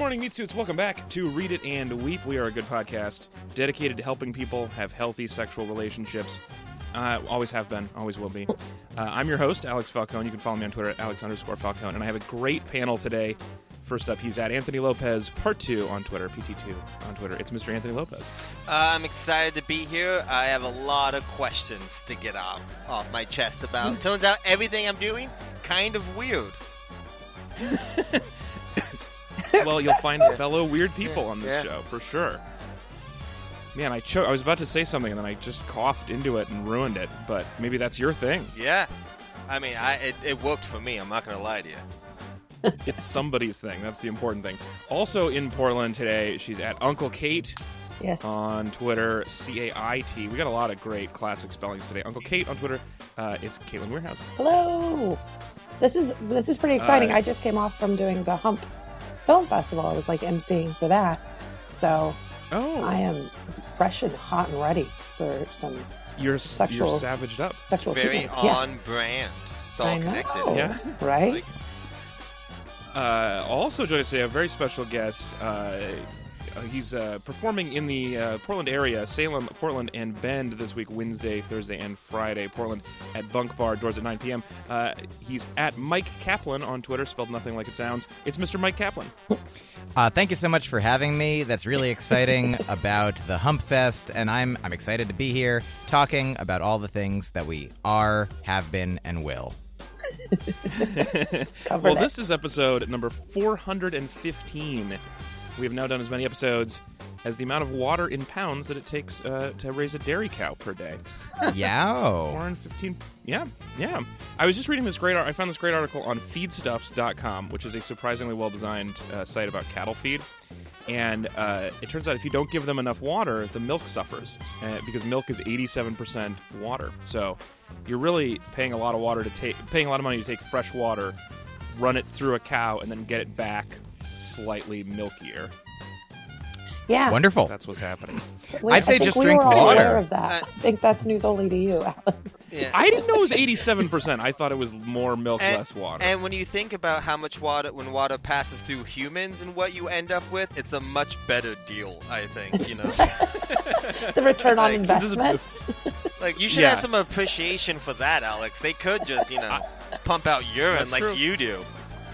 morning, meat suits. Welcome back to Read It and Weep. We are a good podcast dedicated to helping people have healthy sexual relationships. Uh, always have been, always will be. Uh, I'm your host, Alex Falcone. You can follow me on Twitter at Alex underscore Falcone. And I have a great panel today. First up, he's at Anthony Lopez, part two on Twitter, PT2 on Twitter. It's Mr. Anthony Lopez. Uh, I'm excited to be here. I have a lot of questions to get off off my chest about. Turns out everything I'm doing kind of weird. well, you'll find fellow weird people on this Yeah. show for sure. Man, I cho- I was about to say something and then I just coughed into it and ruined it. But maybe that's your thing. Yeah, I mean, I it, it worked for me. I'm not gonna lie to you. It's somebody's thing. That's the important thing. Also in Portland today, she's at Uncle Cait Yes. on Twitter, C A I T. We got a lot of great classic spellings today. Uncle Cait on Twitter. Uh, it's Caitlin Weierhauser. Hello. This is this is pretty exciting. Uh, I just came off from doing the Hump Film Festival. I was like emceeing for that, so Oh, I am fresh and hot and ready for some you're sexual- you're savaged up. sexual Very treatment. Yeah. on brand. It's all I know. connected. Yeah. Right. Like, Uh, also joining us today, a very special guest. Uh, he's uh, performing in the uh, Portland area, Salem, Portland, and Bend this week, Wednesday, Thursday, and Friday. Portland at Bunk Bar, doors at 9 p.m. Uh, he's at Myq Kaplan on Twitter, spelled nothing like it sounds. It's Mr. Myq Kaplan. Uh, thank you so much for having me. That's really exciting about the Hump Fest, and I'm I'm excited to be here talking about all the things that we are, have been, and will. Well, it. this is episode number 415. We have now done as many episodes as the amount of water in pounds that it takes uh, to raise a dairy cow per day. Yow. 415 yeah yeah i was just reading this great ar- i found this great article on feedstuffs.com which is a surprisingly well designed uh, site about cattle feed and uh, it turns out if you don't give them enough water the milk suffers uh, because milk is 87% water so you're really paying a lot of water to take paying a lot of money to take fresh water run it through a cow and then get it back slightly milkier yeah. Wonderful. that's what's happening We- I'd say just we drink were all water. aware of that. Uh, I think that's news only to you, Alex. yeah. i didn't know it was 87% i thought it was more milk and, less water and when you think about how much water, when water passes through humans and what you end up with, it's a much better deal, I think. You know, The return on Like, this is a- investment. Like you should Yeah. have some appreciation for that, Alex. They could just, you know, pump out urine That's like true. you do.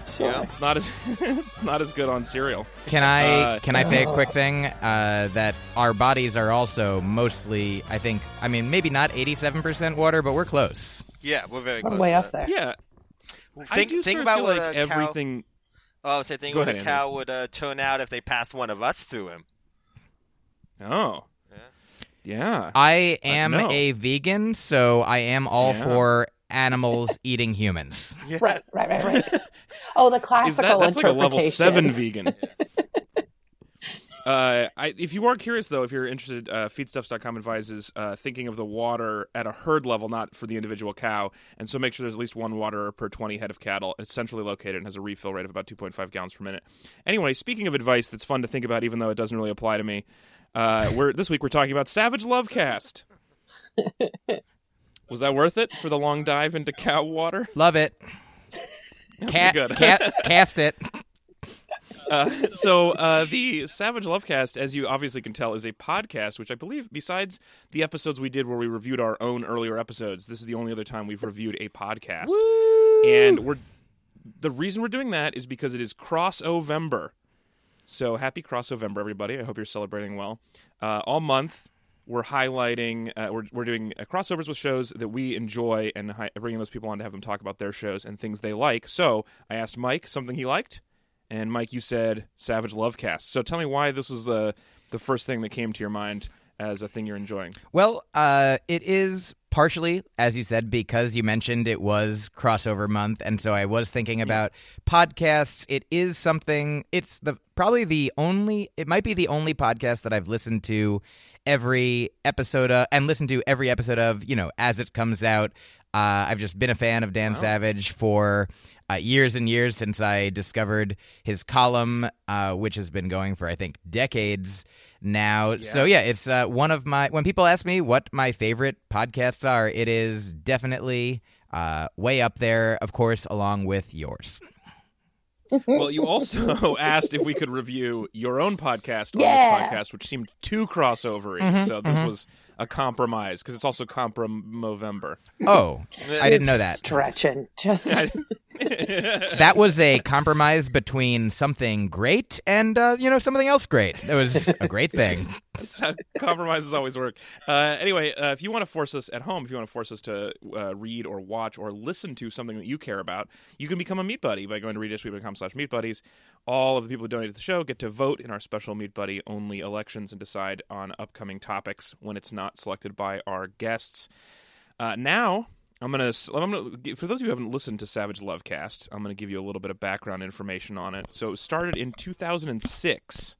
Sure. Yeah. it's not as it's not as good on cereal Can I Uh, can I say a quick thing uh, that our bodies are also mostly I think I mean maybe not 87% water but we're close. Yeah, we're very We're close. way up there. Yeah, I Think, do think sort of about feel what like a cow, everything. Oh, I was saying, think Go what ahead, a cow would uh, turn out if they passed one of us through him. Oh, yeah. I am no. a vegan so I am all Yeah. for animals eating humans. Yeah. Right, right, right, right. Oh, the Is classical that that's like a level seven vegan? Uh, I, if you are curious, though, if you're interested, uh, feedstuffs.com advises uh, thinking of the water at a herd level, not for the individual cow. And so make sure there's at least one water per 20 head of cattle. It's centrally located and has a refill rate of about 2.5 gallons per minute. Anyway, speaking of advice that's fun to think about, even though it doesn't really apply to me, uh, we're, this week we're talking about Savage Lovecast. Was that worth it for the long dive into cow water? Love it. Cat, good. cat, cast it. Uh, so uh, the Savage Lovecast, as you obviously can tell, is a podcast, which I believe, besides the episodes we did where we reviewed our own earlier episodes, this is the only other time we've reviewed a podcast. And we're the reason we're doing that is because it is Cross Crossovember. So happy Crossovember, everybody! I hope you're celebrating well. Uh, all month, we're highlighting, uh, we're we're doing uh, crossovers with shows that we enjoy and hi- bringing those people on to have them talk about their shows and things they like. So I asked Myq something he liked. And Myq, you said Savage Lovecast. So tell me why this was the the first thing that came to your mind as a thing you're enjoying. Well, uh, it is partially, as you said, because you mentioned it was crossover month, and so I was thinking about podcasts. It is something. It's the probably the only. It might be the only podcast that I've listened to every episode of, and listened to every episode of. You know, as it comes out. Uh, I've just been a fan of Dan Savage for uh, years and years since I discovered his column, uh, which has been going for I think decades now. So yeah, it's uh, one of my. When people ask me what my favorite podcasts are, it is definitely uh, way up there. Of course, along with yours. well, you also asked if we could review your own podcast on Yeah. this podcast, which seemed too crossovery. so this was a compromise because it's also comprom Movember. Oh, I didn't know that. Stretching. Just That was a compromise between something great and uh, you know something else great. It was a great thing. That's how compromises always work. Uh, anyway, uh, if you want to force us at home, if you want to force us to uh, read or watch or listen to something that you care about, you can become a Meat Buddy by going to readitandweep.com slash Meat Buddies. All of the people who donate to the show get to vote in our special Meat Buddy only elections and decide on upcoming topics when it's not selected by our guests. Uh, now, I'm gonna. I'm gonna. For those of you who haven't listened to Savage Lovecast, I'm gonna give you a little bit of background information on it. So, it started in 2006.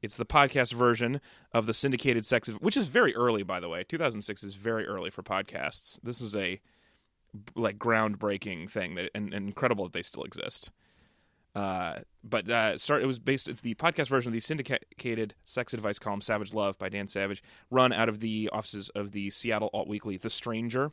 It's the podcast version of the syndicated sex, which is very early, by the way. 2006 is very early for podcasts. This is a like groundbreaking thing that, and, and incredible that they still exist. Uh, but uh, start. It was based. It's the podcast version of the syndicated sex advice column "Savage Love" by Dan Savage, run out of the offices of the Seattle alt weekly "The Stranger."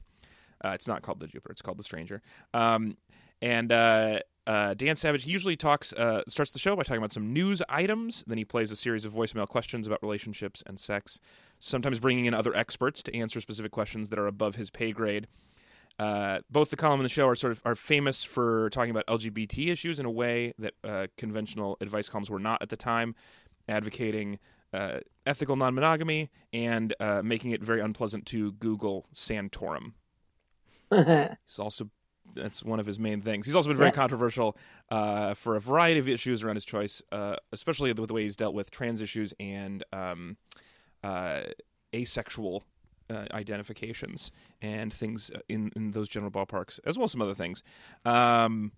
Uh, it's not called the Jupiter; it's called the Stranger. Um, and uh, uh, Dan Savage usually talks uh, starts the show by talking about some news items. Then he plays a series of voicemail questions about relationships and sex. Sometimes bringing in other experts to answer specific questions that are above his pay grade. Uh, both the column and the show are sort of are famous for talking about LGBT issues in a way that uh, conventional advice columns were not at the time, advocating uh, ethical non-monogamy and uh, making it very unpleasant to Google Santorum. He's also that's one of his main things. He's also been very Yeah. controversial uh, for a variety of issues around his choice, uh, especially with the way he's dealt with trans issues and um, uh, asexual uh, identifications and things in in those general ballparks, as well as some other things. Um,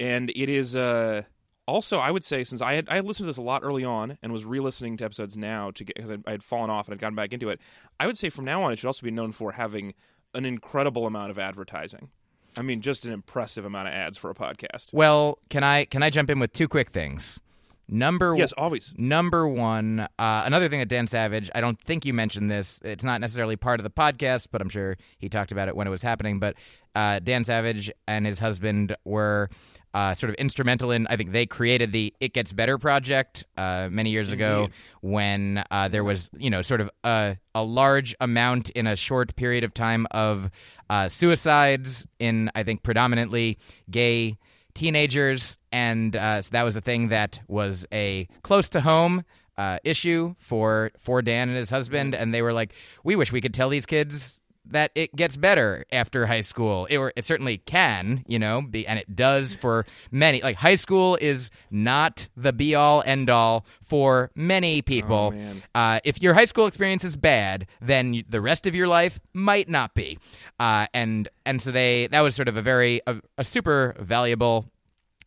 and it is uh, also, I would say, since I had I had listened to this a lot early on and was re-listening to episodes now to get because I, I had fallen off and had gotten back into it. I would say from now on, it should also be known for having an incredible amount of advertising. I mean, just an impressive amount of ads for a podcast. Well, can I can I jump in with two quick things? Number Yes, always. Number one, uh, another thing that Dan Savage, I don't think you mentioned this. It's not necessarily part of the podcast, but I'm sure he talked about it when it was happening. But uh, Dan Savage and his husband were uh, sort of instrumental in, I think they created the It Gets Better project uh, many years ago when uh, there was, you know, sort of a, a large amount in a short period of time of uh, suicides in, I think, predominantly gay teenagers, and uh, so that was a thing that was a close to home uh, issue for for Dan and his husband, and they were like, "We wish we could tell these kids." That it gets better after high school, it, or it certainly can, you know, be, and it does for many. Like high school is not the be all end all for many people. Oh. Uh, if your high school experience is bad, then the rest of your life might not be. Uh, and and so they that was sort of a very a, a super valuable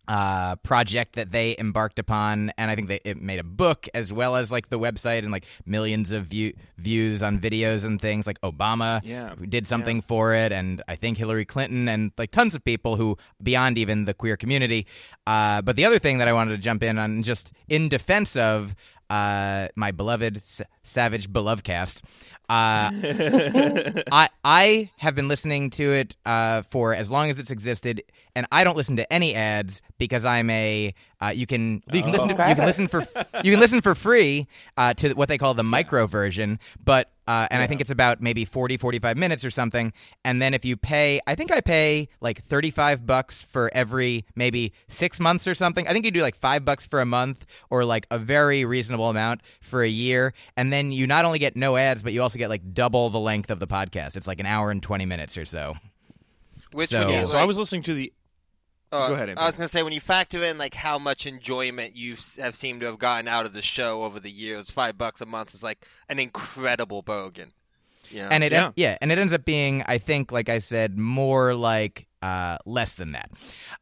uh, project that they embarked upon, and I think they it made a book as well as like the website and like millions of view, views on videos and things. Like Obama Yeah. who did something for it, and I think Hillary Clinton and like tons of people who beyond even the queer community. Uh, but the other thing that I wanted to jump in on, just in defense of uh, my beloved S- Savage Belovecast. Uh, I I have been listening to it uh, for as long as it's existed, and I don't listen to any ads because I'm a uh, you can you can listen to, you can listen for you can listen for free uh, to what they call the micro version, but uh, and I think it's about maybe 40 45 minutes or something, and then if you pay, I think I pay like 35 bucks for every maybe six months or something. I think you do like five bucks for a month or like a very reasonable amount for a year, and then you not only get no ads, but you also get like double the length of the podcast. It's like an hour and 20 minutes or so. Which So- Yeah, Yeah, so I was listening to the. Uh, Go ahead, I was going to say when you factor in like how much enjoyment you have seemed to have gotten out of the show over the years, five bucks a month is like an incredible bogan. Yeah, and it Yeah. yeah. and it ends up being i think like i said more like uh, less than that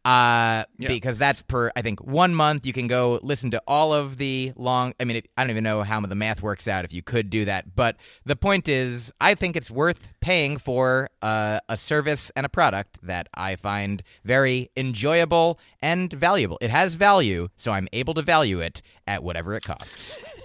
uh, Yeah. because that's per i think one month you can go listen to all of the long i mean it, i don't even know how the math works out if you could do that but the point is i think it's worth paying for uh, a service and a product that i find very enjoyable and valuable it has value so i'm able to value it at whatever it costs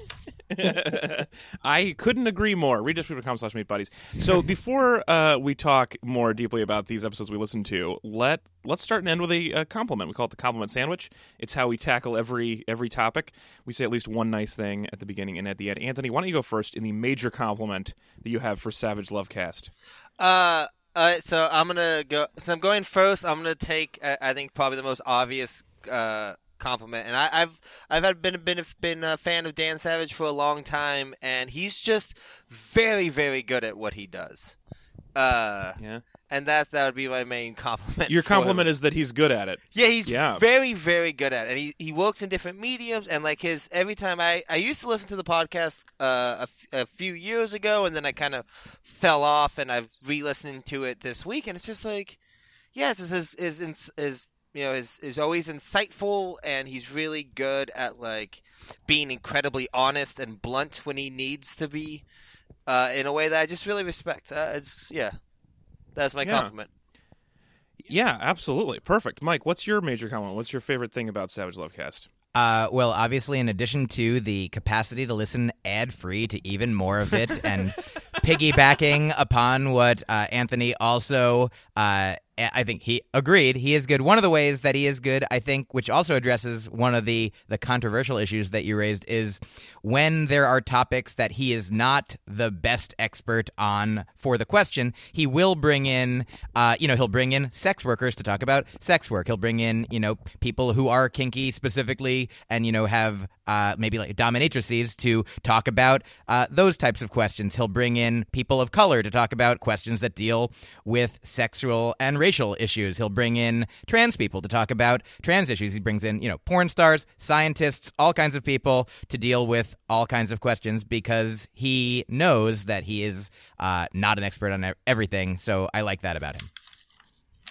I couldn't agree more. readitandweep.com slash meet buddies. So before uh, we talk more deeply about these episodes we listened to, let let's start and end with a, a compliment. We call it the compliment sandwich. It's how we tackle every every topic. We say at least one nice thing at the beginning and at the end. Anthony, why don't you go first in the major compliment that you have for Savage Lovecast? Uh, uh, so I'm gonna go. So I'm going first. I'm gonna take. Uh, I think probably the most obvious uh, compliment, and I, I've I've had been been been a fan of Dan Savage for a long time, and he's just very very good at what he does. Uh, Yeah. and that that would be my main compliment. Your compliment is that he's good at it. Yeah, he's Yeah. very, very good at it. And he, he works in different mediums. And like his, every time I, I used to listen to the podcast uh, a, f- a few years ago, and then I kind of fell off, and I've re listening to it this week. And it's just like, yeah, it's is his, his you know, is, is always insightful, and he's really good at like being incredibly honest and blunt when he needs to be uh, in a way that I just really respect. Uh, it's, yeah, that's my Yeah. compliment. Yeah, absolutely. Perfect. Myq, what's your major comment? What's your favorite thing about Savage Lovecast? Uh, well, obviously, in addition to the capacity to listen ad free to even more of it, and piggybacking upon what uh, Anthony also, uh, I think he agreed, he is good. One of the ways that he is good, I think, which also addresses one of the the controversial issues that you raised, is when there are topics that he is not the best expert on for the question, he will bring in, uh, you know, he'll bring in sex workers to talk about sex work. He'll bring in, you know, people who are kinky specifically and, you know, have uh, maybe like dominatrices to talk about uh, those types of questions. He'll bring in people of color to talk about questions that deal with sexual and racial issues. He'll bring in trans people to talk about trans issues. He brings in, you know, porn stars, scientists, all kinds of people to deal with all kinds of questions because he knows that he is uh, not an expert on everything. So I like that about him.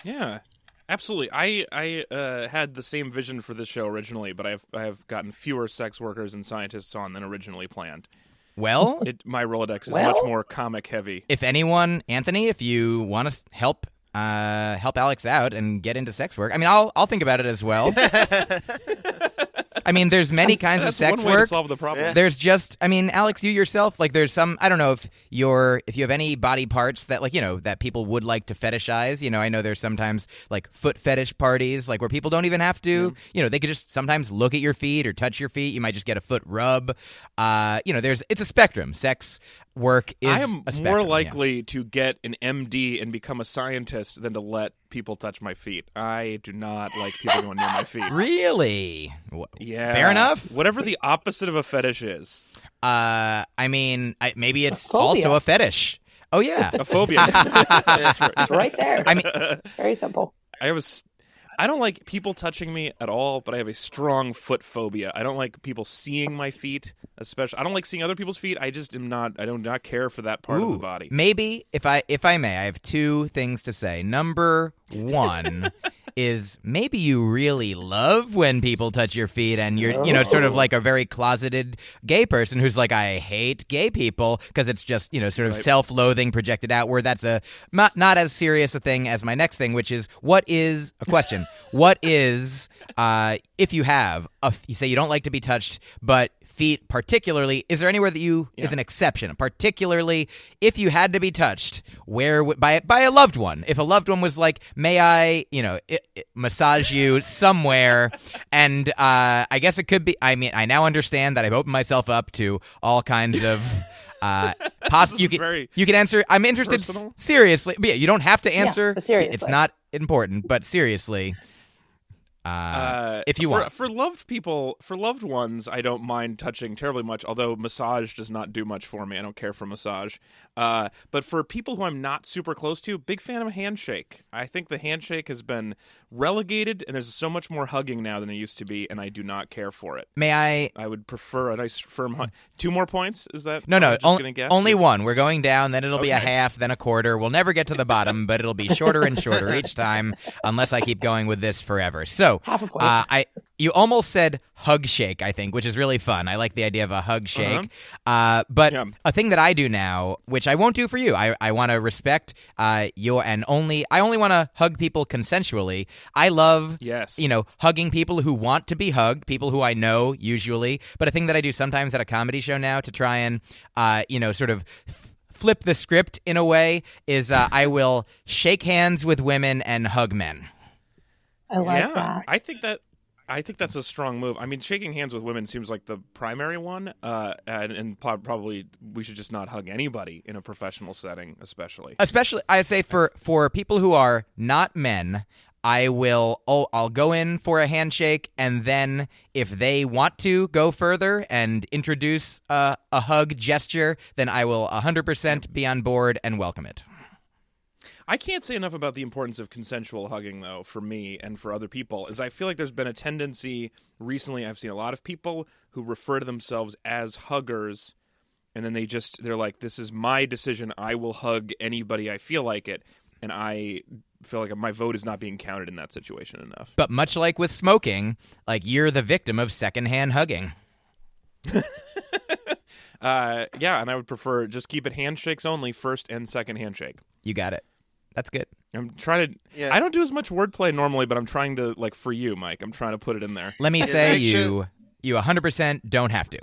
Yeah, absolutely. I I uh, had the same vision for this show originally, but I've I have gotten fewer sex workers and scientists on than originally planned. Well, It my Rolodex is Well- much more comic heavy. if anyone, Anthony, if you want to help uh, help Alex out and get into sex work, I mean, I'll I'll think about it as well. I mean, there's many kinds of sex one way to work. solve the problem. Yeah. There's just, I mean, Alex, you yourself, like, there's some, I don't know if you're, if you have any body parts that, like, you know, that people would like to fetishize. You know, I know there's sometimes like foot fetish parties, like where people don't even have to, you know, they could just sometimes look at your feet or touch your feet. You might just get a foot rub. Uh, you know, there's, it's a spectrum. Sex work is I am a spectrum, more yeah. likely to get an MD and become a scientist than to let people touch my feet. I do not like people going near my feet. Really? Yeah, Fair enough. Whatever the opposite of a fetish is, Uh, I mean, I, maybe it's phobia. also a fetish. Oh yeah. a phobia. It's right there. I mean, it's very simple. I have a. I don't like people touching me at all, but I have a strong foot phobia. I don't like people seeing my feet, especially. I don't like seeing other people's feet. I just am not. I do not not care for that part of the body. Maybe if I if I may, I have two things to say. Number one is maybe you really love when people touch your feet and you're you know sort of like a very closeted gay person who's like I hate gay people because it's just you know sort of Right. self-loathing projected outward. That's a not not as serious a thing as my next thing, which is what is a question. what is uh, if you have a you say you don't like to be touched, but feet particularly is there anywhere that you is an exception? Particularly if you had to be touched where by by a loved one. If a loved one was like may i you know i i massage you somewhere? And uh i guess it could be i mean i now understand that i've opened myself up to all kinds of uh poss- you can very you can answer i'm interested s- personal. seriously but yeah you don't have to answer. but seriously. it's not important but seriously uh, Uh, if you for, want for loved people, for loved ones, I don't mind touching terribly much. Although massage does not do much for me. I don't care for massage. Uh, but for people who I'm not super close to, big fan of a handshake. I think the handshake has been relegated, and there's so much more hugging now than there used to be, and I do not care for it. may i I would prefer a nice firm hug. Two more points? Is that No, no, I'm just on- gonna guess? only one. We're going down, then it'll be a half, then a quarter. We'll never get to the bottom, but it'll be shorter and shorter each time, unless I keep going with this forever. So, Half a point. Uh, I you almost said hug shake, I think, which is really fun. I like the idea of a hug shake. uh but Yeah. a thing that I do now, which I won't do for you, I, I want to respect uh, your and only I only want to hug people consensually. I love Yes. you know hugging people who want to be hugged, people who I know usually. But a thing that I do sometimes at a comedy show now to try and uh, you know sort of. Flip the script in a way is uh, I will shake hands with women and hug men. I like yeah, that. I think that I think that's a strong move. I mean, shaking hands with women seems like the primary one, uh, and, and pro- probably we should just not hug anybody in a professional setting, especially. especially I say for for people who are not men, I will oh I'll go in for a handshake and then if they want to go further and introduce a, a hug gesture, then I will 100% be on board and welcome it. I can't say enough about the importance of consensual hugging, though, for me and for other people, is I feel like there's been a tendency recently. I've seen a lot of people who refer to themselves as huggers, and then they just they're like, "This is my decision. I will hug anybody I feel like it," and I feel like my vote is not being counted in that situation enough. But much like with smoking, like you're the victim of secondhand hugging. Uh, yeah, and I would prefer just keep it handshakes only, first and second handshake. You got it. That's good. I'm trying to. Yeah. I don't do as much wordplay normally, but I'm trying to like for you, Myq. I'm trying to put it in there. Let me say you you 100% don't have to.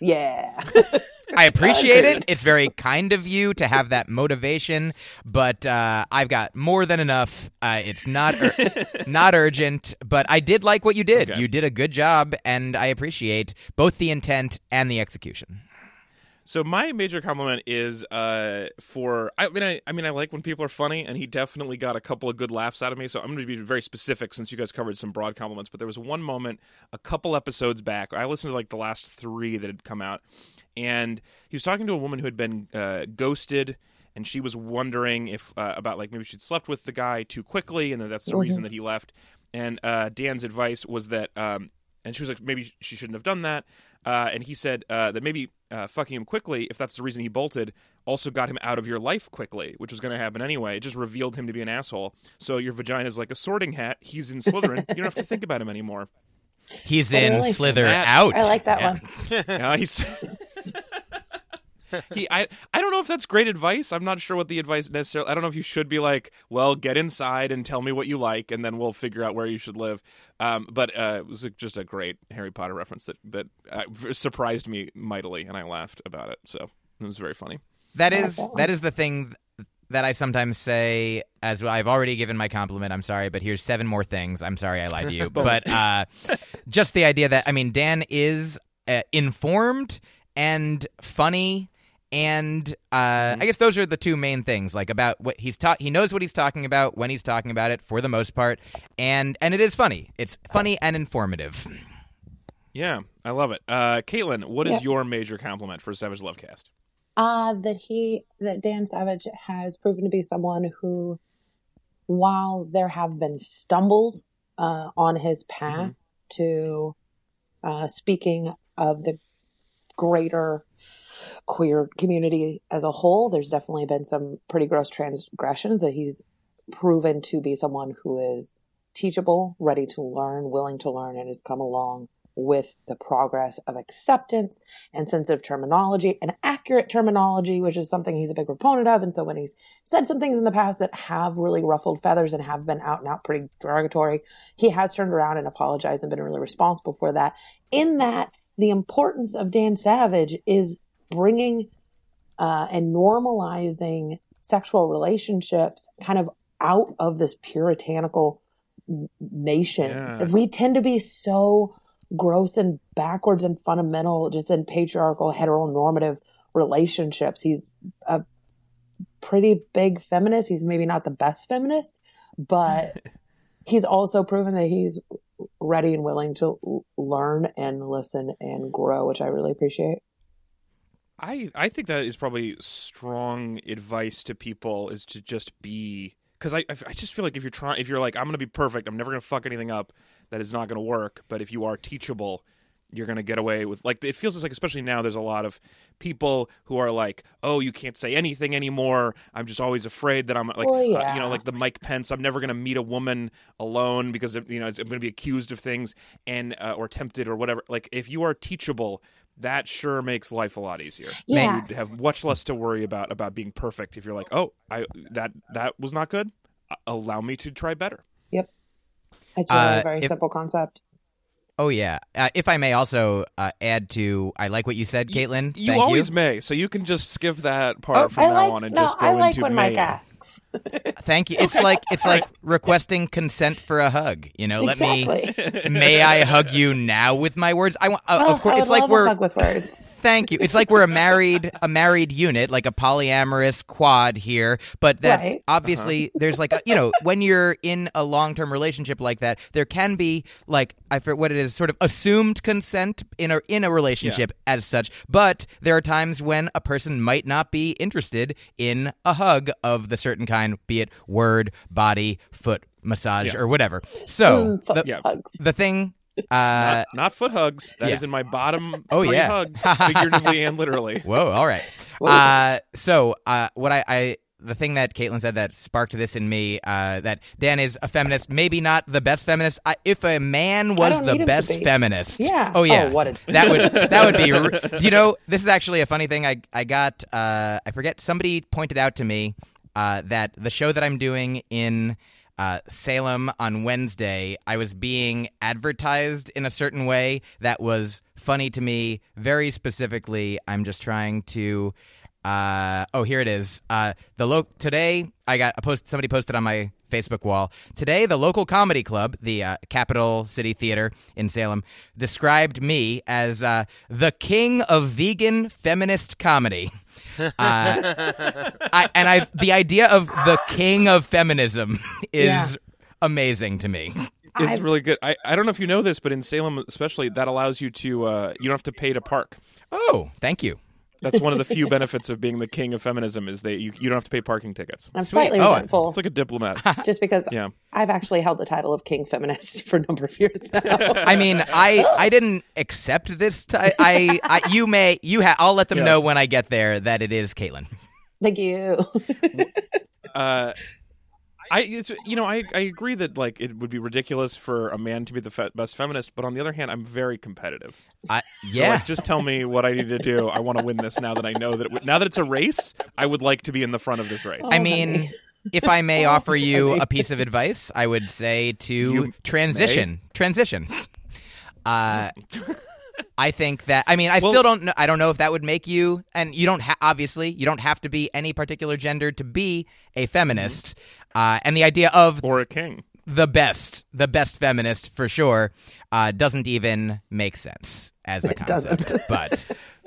yeah. I appreciate it. It's very kind of you to have that motivation, but uh, I've got more than enough. Uh, it's not ur- not urgent, but I did like what you did. Okay. You did a good job, and I appreciate both the intent and the execution. So my major compliment is uh, for I mean I, I mean I like when people are funny and he definitely got a couple of good laughs out of me. So I'm going to be very specific since you guys covered some broad compliments. But there was one moment a couple episodes back. I listened to like the last three that had come out, and he was talking to a woman who had been uh, ghosted. And she was wondering if uh, about like maybe she'd slept with the guy too quickly, and that that's the reason that he left. And uh, Dan's advice was that, um, and she was like, maybe she shouldn't have done that. Uh, and he said uh, that maybe uh, fucking him quickly, if that's the reason he bolted, also got him out of your life quickly, which was going to happen anyway. It just revealed him to be an asshole. So your vagina is like a sorting hat. He's in Slytherin. you don't have to think about him anymore. He's I in like Slither that. out. I like that Yeah. one. Yeah, he's. He, I, I don't know if that's great advice. I'm not sure what the advice necessarily. I don't know if you should be like, well, get inside and tell me what you like, and then we'll figure out where you should live. Um, but uh, it was a- just a great Harry Potter reference that that uh, surprised me mightily, and I laughed about it. So it was very funny. That I like is that one. that is the thing that I sometimes say. As I've already given my compliment, I'm sorry, but here's seven more things. I'm sorry I lied to you, but uh, just the idea that I mean, Dan is uh, informed and funny. And uh, I guess those are the two main things, like about what he's taught. He knows what he's talking about when he's talking about it, for the most part, and and it is funny. It's funny and informative. Yeah, I love it. Uh, Caitlin, what is Yeah. your major compliment for Savage Lovecast? Uh, that he that Dan Savage has proven to be someone who, while there have been stumbles uh, on his path to uh, speaking of the greater queer community as a whole, there's definitely been some pretty gross transgressions that he's proven to be someone who is teachable, ready to learn, willing to learn, and has come along with the progress of acceptance and sensitive terminology and accurate terminology, which is something he's a big proponent of. And so when he's said some things in the past that have really ruffled feathers and have been out and out pretty derogatory, he has turned around and apologized and been really responsible for that. In that, the importance of Dan Savage is bringing uh, and normalizing sexual relationships kind of out of this puritanical nation. Yeah. We tend to be so gross and backwards and fundamental just in patriarchal heteronormative relationships. He's a pretty big feminist. He's maybe not the best feminist, but he's also proven that he's ready and willing to learn and listen and grow, which I really appreciate. I I think that is probably strong advice to people is to just be because I I just feel like if you're trying if you're like I'm gonna be perfect I'm never gonna fuck anything up that is not gonna work. But if you are teachable you're going to get away with like it feels like especially now there's a lot of people who are like oh you can't say anything anymore i'm just always afraid that i'm like Well, uh, you know like the mike pence i'm never going to meet a woman alone because you know i'm going to be accused of things and uh, or tempted or whatever like if you are teachable that sure makes life a lot easier Yeah. you'd have much less to worry about about being perfect if you're like oh i that that was not good Uh, allow me to try better Yep. It's a Uh, very if- simple concept. Oh yeah. Uh, if I may also uh, add to, I like what you said, Caitlin. you Thank always you. may so you can just skip that part Oh, from I now like on and no, just go I like into when may. Myq asks. Thank you. It's like it's like requesting consent for a hug. You know, let exactly. me. May I hug you now with my words? I want. Uh, Oh, of course, I it's would like we're. a hug with words. Thank you. It's like we're a married a married unit, like a polyamorous quad here. But that Right. obviously there's like a, you know when you're in a long term relationship like that, there can be like I forget what it is, sort of assumed consent in a in a relationship as such. But there are times when a person might not be interested in a hug of the certain kind, be it word, body, foot massage, Yeah. or whatever. So Mm, the, Yeah. the thing. Uh, not, not foot hugs. That is yeah. in my bottom Oh yeah. hugs, figuratively and literally. Whoa, all right. Whoa. Uh, so, uh, what I, I, the thing that Caitlin said that sparked this in me, uh, that Dan is a feminist, maybe not the best feminist. I, if a man was the need him to best be. feminist, Yeah. oh yeah, Oh, what a- that would that would be. r- Do you know? This is actually a funny thing. I I got uh, I forget somebody pointed out to me uh, that the show that I'm doing in uh, Salem on Wednesday, I was being advertised in a certain way that was funny to me. Very specifically, I'm just trying to. Uh, oh, here it is. Uh, the lo- today I got a post. Somebody posted on my Facebook wall today. The local comedy club, the uh, Capital City Theater in Salem, described me as uh, the king of vegan feminist comedy. Uh, I, and I, the idea of the king of feminism is Yeah. amazing to me. It's I've- really good. I, I don't know if you know this, but in Salem especially, that allows you to uh, you don't have to pay to park. Oh, thank you. That's one of the few benefits of being the king of feminism is that you, you don't have to pay parking tickets. I'm Sweet. slightly Oh, resentful It's like a diplomat. just because Yeah. I've actually held the title of King Feminist for a number of years now. I mean, I I didn't accept this. T- I, I, I you may you ha- I'll let them Yeah. know when I get there that it is Caitlin. Thank you. Uh, I it's you know I I agree that like it would be ridiculous for a man to be the fe- best feminist, but on the other hand, I'm very competitive. I, So, yeah, like, just tell me what I need to do. I want to win this now that I know that it, now that it's a race. I would like to be in the front of this race. Oh, I mean, if I may offer you a piece of advice, I would say to You transition. Transition. Uh, I think that I mean I Well- still don't know I don't know if that would make you and you don't ha- obviously you don't have to be any particular gender to be a feminist. Mm-hmm. Uh, and the idea of or a king. the best, the best feminist for sure, uh, doesn't even make sense as a It concept. doesn't. But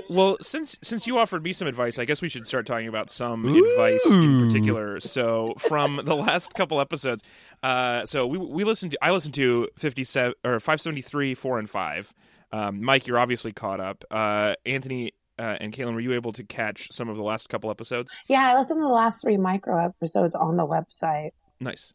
Well, since since you offered me some advice, I guess we should start talking about some advice in particular. So, from the last couple episodes, uh, so we we listened to I listened to fifty seven or five seventy three, four and five. Um, Myq, you're obviously caught up. Uh, Anthony uh, and Caitlin, were you able to catch some of the last couple episodes? yeah, I listened to the last three micro episodes on the website. Nice,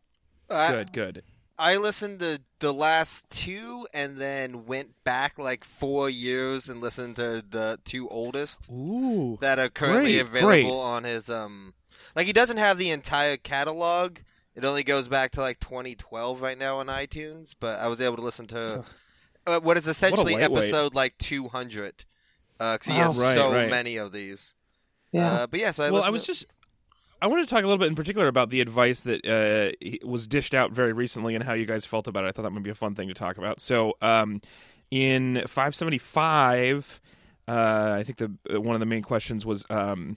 I, good, good. I listened to the last two and then went back like four years and listened to the two oldest Ooh, that are currently Great, available great. on his um. Like he doesn't have the entire catalog. It only goes back to like 2012 right now on iTunes. But I was able to listen to uh, what is essentially lightweight. episode like 200. Because he Wow. has Right, so right. many of these. Yeah. Uh, but yeah, so I well, I was to- just. I wanted to talk a little bit in particular about the advice that uh, was dished out very recently and how you guys felt about it. I thought that might be a fun thing to talk about. So, um, in 575, uh, I think the uh, one of the main questions was, um,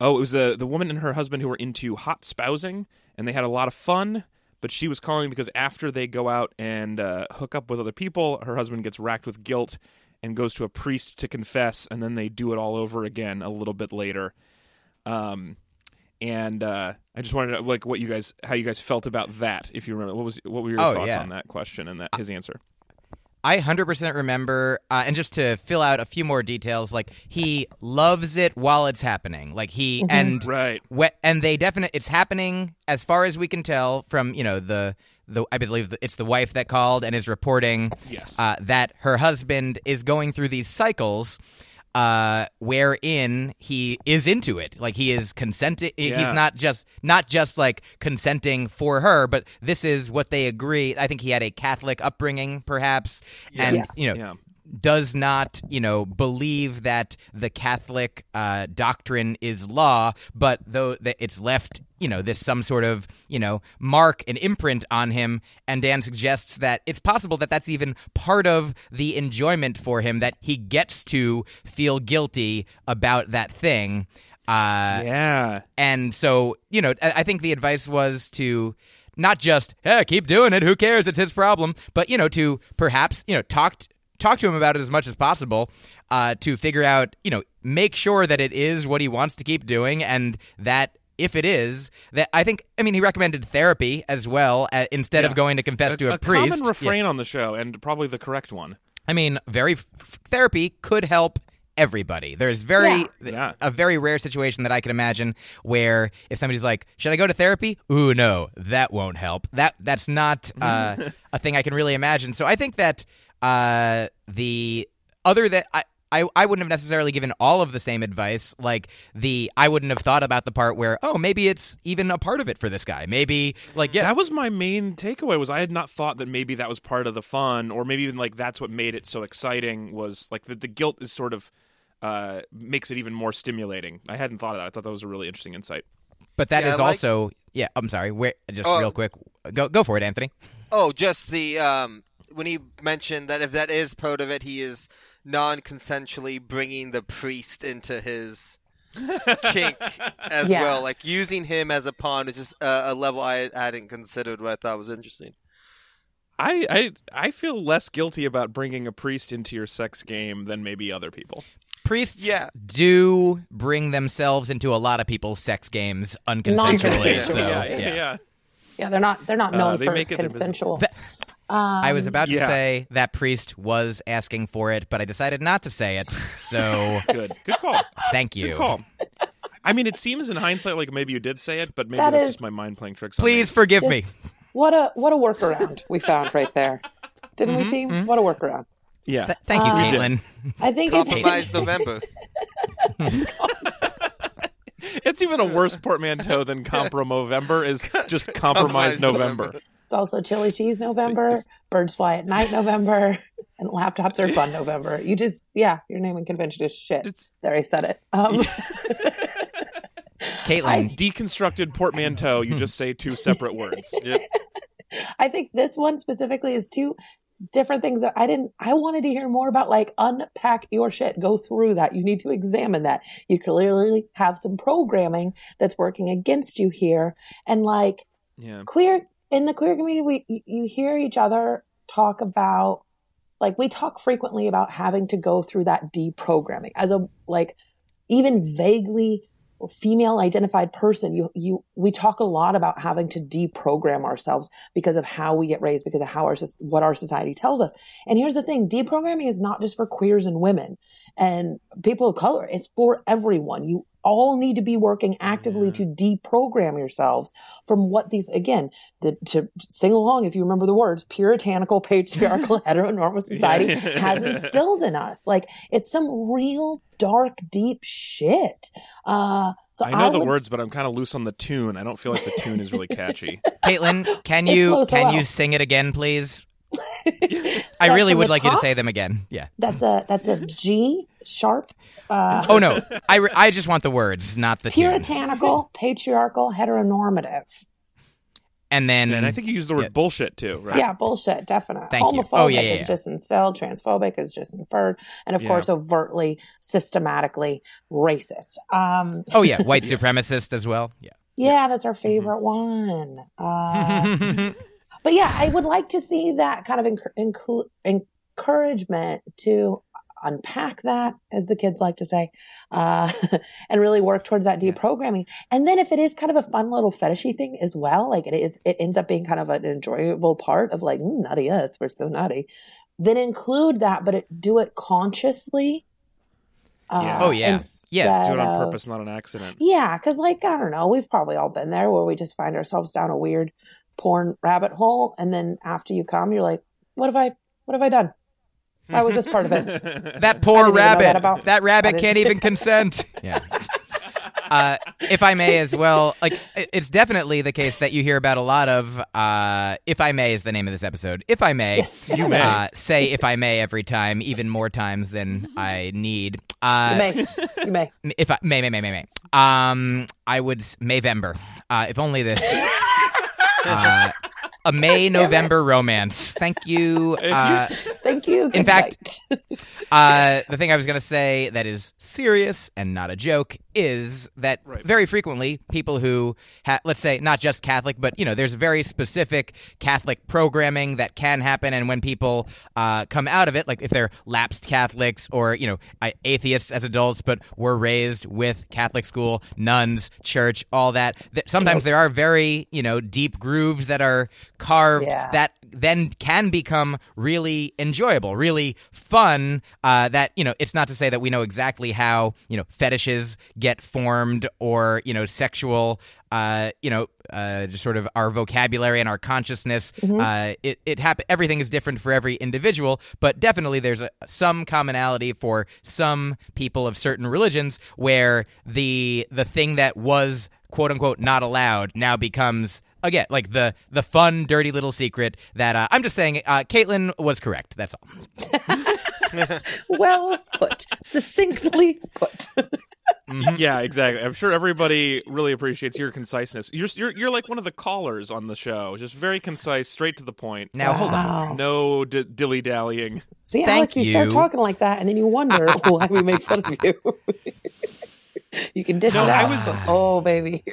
oh, it was the the woman and her husband who were into hot spousing, and they had a lot of fun. But she was calling because after they go out and uh, hook up with other people, her husband gets racked with guilt and goes to a priest to confess, and then they do it all over again a little bit later. Um, and uh, I just wanted to know, like what you guys, how you guys felt about that. If you remember, what was what were your Oh, thoughts yeah. on that question and that his answer? I 100% remember, uh, and just to fill out a few more details, like he loves it while it's happening. Like he and Right. we- and they definitely it's happening as far as we can tell from you know the the I believe it's the wife that called and is reporting Yes. uh, that her husband is going through these cycles. Uh, wherein he is into it, like he is consenting. Yeah. He's not just not just like consenting for her, but this is what they agree. I think he had a Catholic upbringing, perhaps, and Yeah. you know, Yeah. Does not, you know, believe that the Catholic uh, doctrine is law, but though that it's left, you know, this some sort of, you know, mark and imprint on him. And Dan suggests that it's possible that that's even part of the enjoyment for him that he gets to feel guilty about that thing. Uh, yeah. and so, you know, I I think the advice was to not just, hey, keep doing it, who cares, it's his problem, but, you know, to perhaps, you know, talk talk to him about it as much as possible uh, to figure out, you know, make sure that it is what he wants to keep doing and that if it is, that I think, I mean, he recommended therapy as well uh, instead Yeah. of going to confess to a, a priest. common Yeah. refrain on the show, and probably the correct one. I mean, very f- therapy could help everybody. There's very Yeah. Yeah. a very rare situation that I can imagine where if somebody's like, "Should I go to therapy?" Ooh, no, that won't help. That that's not uh, a thing I can really imagine. So I think that uh, the other that I. I, I wouldn't have necessarily given all of the same advice. Like the, I wouldn't have thought about the part where, oh, maybe it's even a part of it for this guy. Maybe like, yeah, That was my main takeaway. Was I had not thought that maybe that was part of the fun, or maybe even like that's what made it so exciting. Was like the, the guilt is sort of uh, makes it even more stimulating. I hadn't thought of that. I thought that was a really interesting insight. but that Yeah, is like- also, yeah. I'm sorry. Where just Oh. real quick, go go for it, Anthony. Oh, just the um, when he mentioned that if that is part of it, he is non-consensually bringing the priest into his kink as Yeah. well, like using him as a pawn is just uh, a level I hadn't considered. What I thought was interesting. I, I I feel less guilty about bringing a priest into your sex game than maybe other people. Priests Yeah. do bring themselves into a lot of people's sex games unconsensually. Non-consensual. so, yeah, yeah. yeah, yeah. Yeah, they're not they're not Uh, known they for make it consensual. Th- Um, I was about to Yeah. say that priest was asking for it, but I decided not to say it. So Good, good call. thank you. Good call. I mean, it seems in hindsight like maybe you did say it, but maybe That that's is- just my mind playing tricks. on me. Please forgive me. What a what a workaround we found right there, didn't we, team? What a workaround. Yeah. Th- thank you, Uh, Caitlin. I think it's Compromise November. It's even a worse portmanteau than Compromovember is just Compromise Compromise November. It's also chili cheese November, birds fly at night November, and laptops are fun November. You just yeah, your naming convention is shit. It's there, I said it. Um, Caitlin, deconstructed portmanteau. You just say two separate words. Yep. I think this one specifically is two different things that I didn't. I wanted to hear more about. Like unpack your shit, go through that. You need to examine that. You clearly have some programming that's working against you here, and like Yeah. queer in the queer community we you, hear each other talk about like we talk frequently about having to go through that deprogramming. As a like even vaguely female identified person you you we talk a lot about having to deprogram ourselves because of how we get raised because of how our what our society tells us. And here's the thing deprogramming is not just for queers and women and people of color. It's for everyone. You all need to be working actively Yeah. to deprogram yourselves from what these again the, to sing along if you remember the words puritanical patriarchal heteronormal society Yeah. has instilled in us like it's some real dark deep shit uh so I know the would- words, but I'm kind of loose on the tune. I don't feel like the tune is really catchy. Caitlin, can you can well. you sing it again, please? I really would the like you to say them again. Yeah. that's a that's a g sharp uh Oh no, I, re- I just want the words, not the tune. puritanical patriarchal heteronormative And then and I think you used the word Yeah. bullshit too, right? Yeah, bullshit, definitely. Thank you. Homophobic Oh, yeah, yeah, is yeah. just instilled, transphobic is just inferred, and of Yeah. course, overtly, systematically racist. Um, oh yeah, white Yes. supremacist as well. Yeah. yeah, that's our favorite one. Uh, but yeah, I would like to see that kind of enc- inclu- encouragement to unpack that, as the kids like to say, uh, and really work towards that deprogramming. And then if it is kind of a fun little fetishy thing as well, like it is, it ends up being kind of an enjoyable part of like, mm, nutty us, we're so nutty. Then include that, but it, do it consciously. Uh, Oh, yeah. Yeah, Do it on instead of- purpose, not an accident. yeah, because like I don't know, we've probably all been there where we just find ourselves down a weird porn rabbit hole, and then after you come, you're like, "What have I? What have I done? Why was this part of it?" That poor I didn't even know rabbit. that about- that rabbit can't even consent. Yeah. Uh, if I may, as well, like it's definitely the case that you hear about a lot of. Uh, if I may is the name of this episode. If I may, Yes. You may. Uh, say if I may every time, even more times than I need. Uh, You may, you may. if I may, may, may, may, may. Um, I would s- Mayvember. Uh, if only this. Uh, a May November romance. Thank you. you- Uh, Thank you. In fact- uh, the thing I was going to say that is serious and not a joke is that Right. very frequently people who, ha- let's say, not just Catholic, but you know, there's very specific Catholic programming that can happen, and when people uh, come out of it, like if they're lapsed Catholics or you know atheists as adults, but were raised with Catholic school, nuns, church, all that. Th- sometimes there are very you know deep grooves that are carved Yeah. that then can become really enjoyable, really fun. Uh, that you know, it's not to say that we know exactly how you know fetishes get formed or you know sexual. Uh, you know, uh, just sort of our vocabulary and our consciousness. Uh, it it happen. Everything is different for every individual, but definitely there's a, some commonality for some people of certain religions where the the thing that was quote unquote not allowed now becomes again like the the fun dirty little secret that uh, i'm just saying uh, caitlin was correct that's all well put, succinctly put. yeah, exactly. I'm sure everybody really appreciates your conciseness. You're you're you're like one of the callers on the show, just very concise, straight to the point. now hold on No d- dilly dallying. See, Thank Alex, you. start talking like that, and then you wonder why we make fun of you. you can dish No, it I out. was- oh, baby.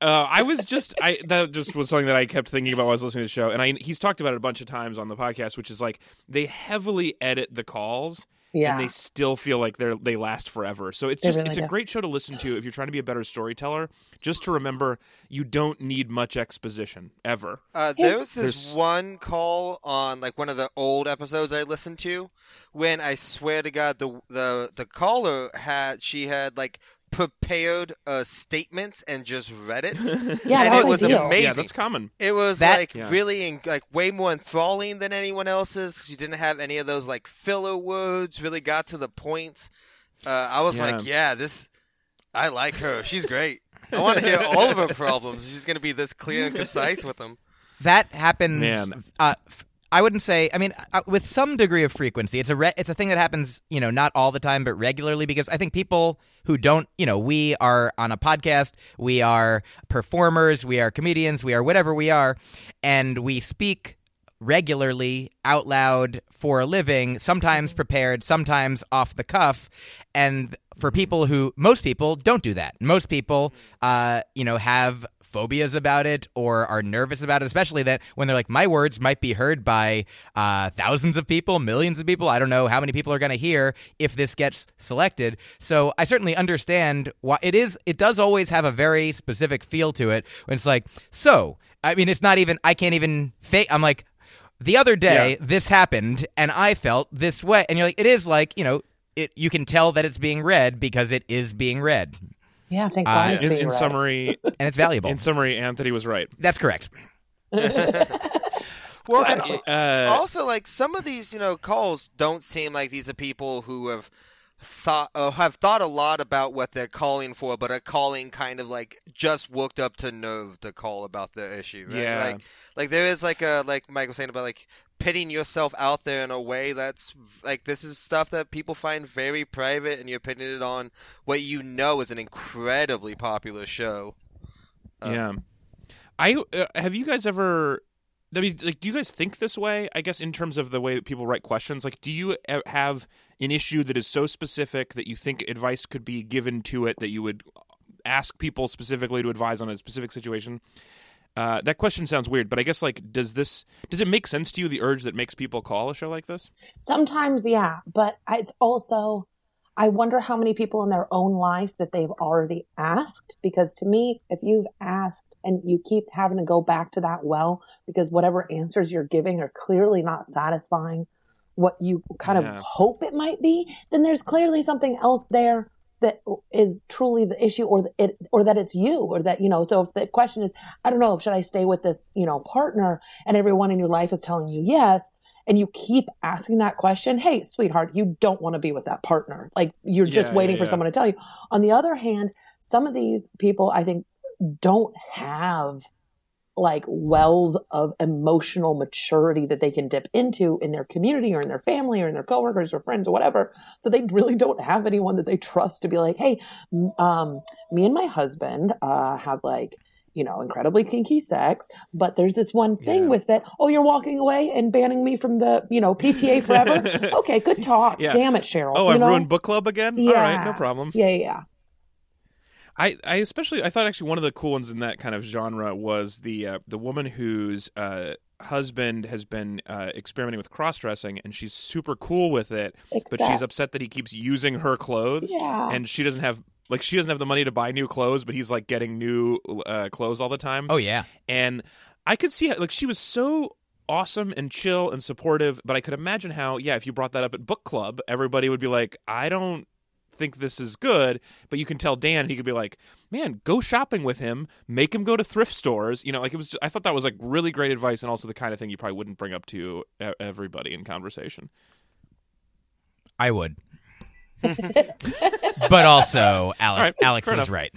You're good. Uh, I was just I that just was something that I kept thinking about while I was listening to the show, and I he's talked about it a bunch of times on the podcast, which is like they heavily edit the calls. Yeah. And they still feel like they're they last forever. So it's They just really it's a great show to listen to if you're trying to be a better storyteller. Just to remember, you don't need much exposition ever. Uh, there was this There's- one call on like one of the old episodes I listened to when I swear to God the the the caller had she had like prepared uh, statements and just read it. Yeah, and it was ideal. amazing. Yeah, that's common. It was That- like Yeah. really in, like way more enthralling than anyone else's. You didn't have any of those like filler words. Really got to the point. Uh, I was Yeah. like, yeah, this. I like her. She's great. I want to hear all of her problems. She's going to be this clear and concise with them. that happens Man. Uh, f- I wouldn't say. I mean, uh, with some degree of frequency, it's a re- it's a thing that happens. You know, not all the time, but regularly. Because I think people who don't, you know, we are on a podcast, we are performers, we are comedians, we are whatever we are, and we speak regularly out loud for a living, sometimes prepared, sometimes off the cuff. And for people who, most people don't do that. Most people, uh, you know, have phobias about it or are nervous about it, especially that when they're like, my words might be heard by uh, thousands of people, millions of people. I don't know how many people are going to hear if this gets selected. So I certainly understand why it is. It does always have a very specific feel to it. When it's like, so I mean, it's not even. I can't even fake. I'm like, the other day Yeah. this happened and I felt this way, and you're like, it is like you know. It, you can tell that it's being read because it is being read, Yeah, thank Uh, God it's In, being in read. summary, and it's valuable. in summary, Anthony was right. That's correct. Well, and Uh, also like some of these, you know, calls don't seem like these are people who have thought uh, have thought a lot about what they're calling for, but are calling kind of like just worked up to nerve to call about the issue. Right? Yeah. Like, like there is like a like Myq was saying about like pitting yourself out there in a way that's like this is stuff that people find very private, and you're pitting it on what you know is an incredibly popular show. Uh, yeah. I uh, have you guys ever? I mean, like, do you guys think this way? I guess in terms of the way that people write questions, like, do you have an issue that is so specific that you think advice could be given to it that you would ask people specifically to advise on a specific situation? Uh, that question sounds weird, but I guess like, does this does it make sense to you? The urge that makes people call a show like this? Sometimes, yeah, but it's also, I wonder how many people in their own life that they've already asked. Because to me, if you've asked and you keep having to go back to that well, because whatever answers you're giving are clearly not satisfying what you kind Yeah. of hope it might be, then there's clearly something else there that is truly the issue or it or that it's you or that you know so if the question is i don't know should i stay with this you know partner? And everyone in your life is telling you yes and you keep asking that question hey sweetheart you don't want to be with that partner. Like you're just Yeah, waiting yeah, for yeah. someone to tell you. On the other hand some of these people i think don't have like wells of emotional maturity that they can dip into in their community or in their family or in their coworkers or friends or whatever. So they really don't have anyone that they trust to be like, hey, um, me and my husband uh, have like, you know, incredibly kinky sex, but there's this one thing Yeah. with it. Oh, you're walking away and banning me from the, you know, PTA forever. okay, good talk. Yeah. Damn it, Cheryl. Oh, I've know? ruined book club again. All right, no problem. Yeah, yeah, yeah. I, I especially I thought actually one of the cool ones in that kind of genre was the uh, the woman whose uh, husband has been uh, experimenting with cross dressing and she's super cool with it, but she's upset that he keeps using her clothes Yeah. and she doesn't have like she doesn't have the money to buy new clothes, but he's like getting new uh, clothes all the time. Oh yeah. and I could see how, like she was so awesome and chill and supportive, but I could imagine how yeah, if you brought that up at book club, everybody would be like, I don't think this is good, but you can tell Dan he could be like, man, go shopping with him, make him go to thrift stores, you know, like it was. I thought that was like really great advice and also the kind of thing you probably wouldn't bring up to everybody in conversation. I would. but also, Alex, All right, Alex fair was enough. right.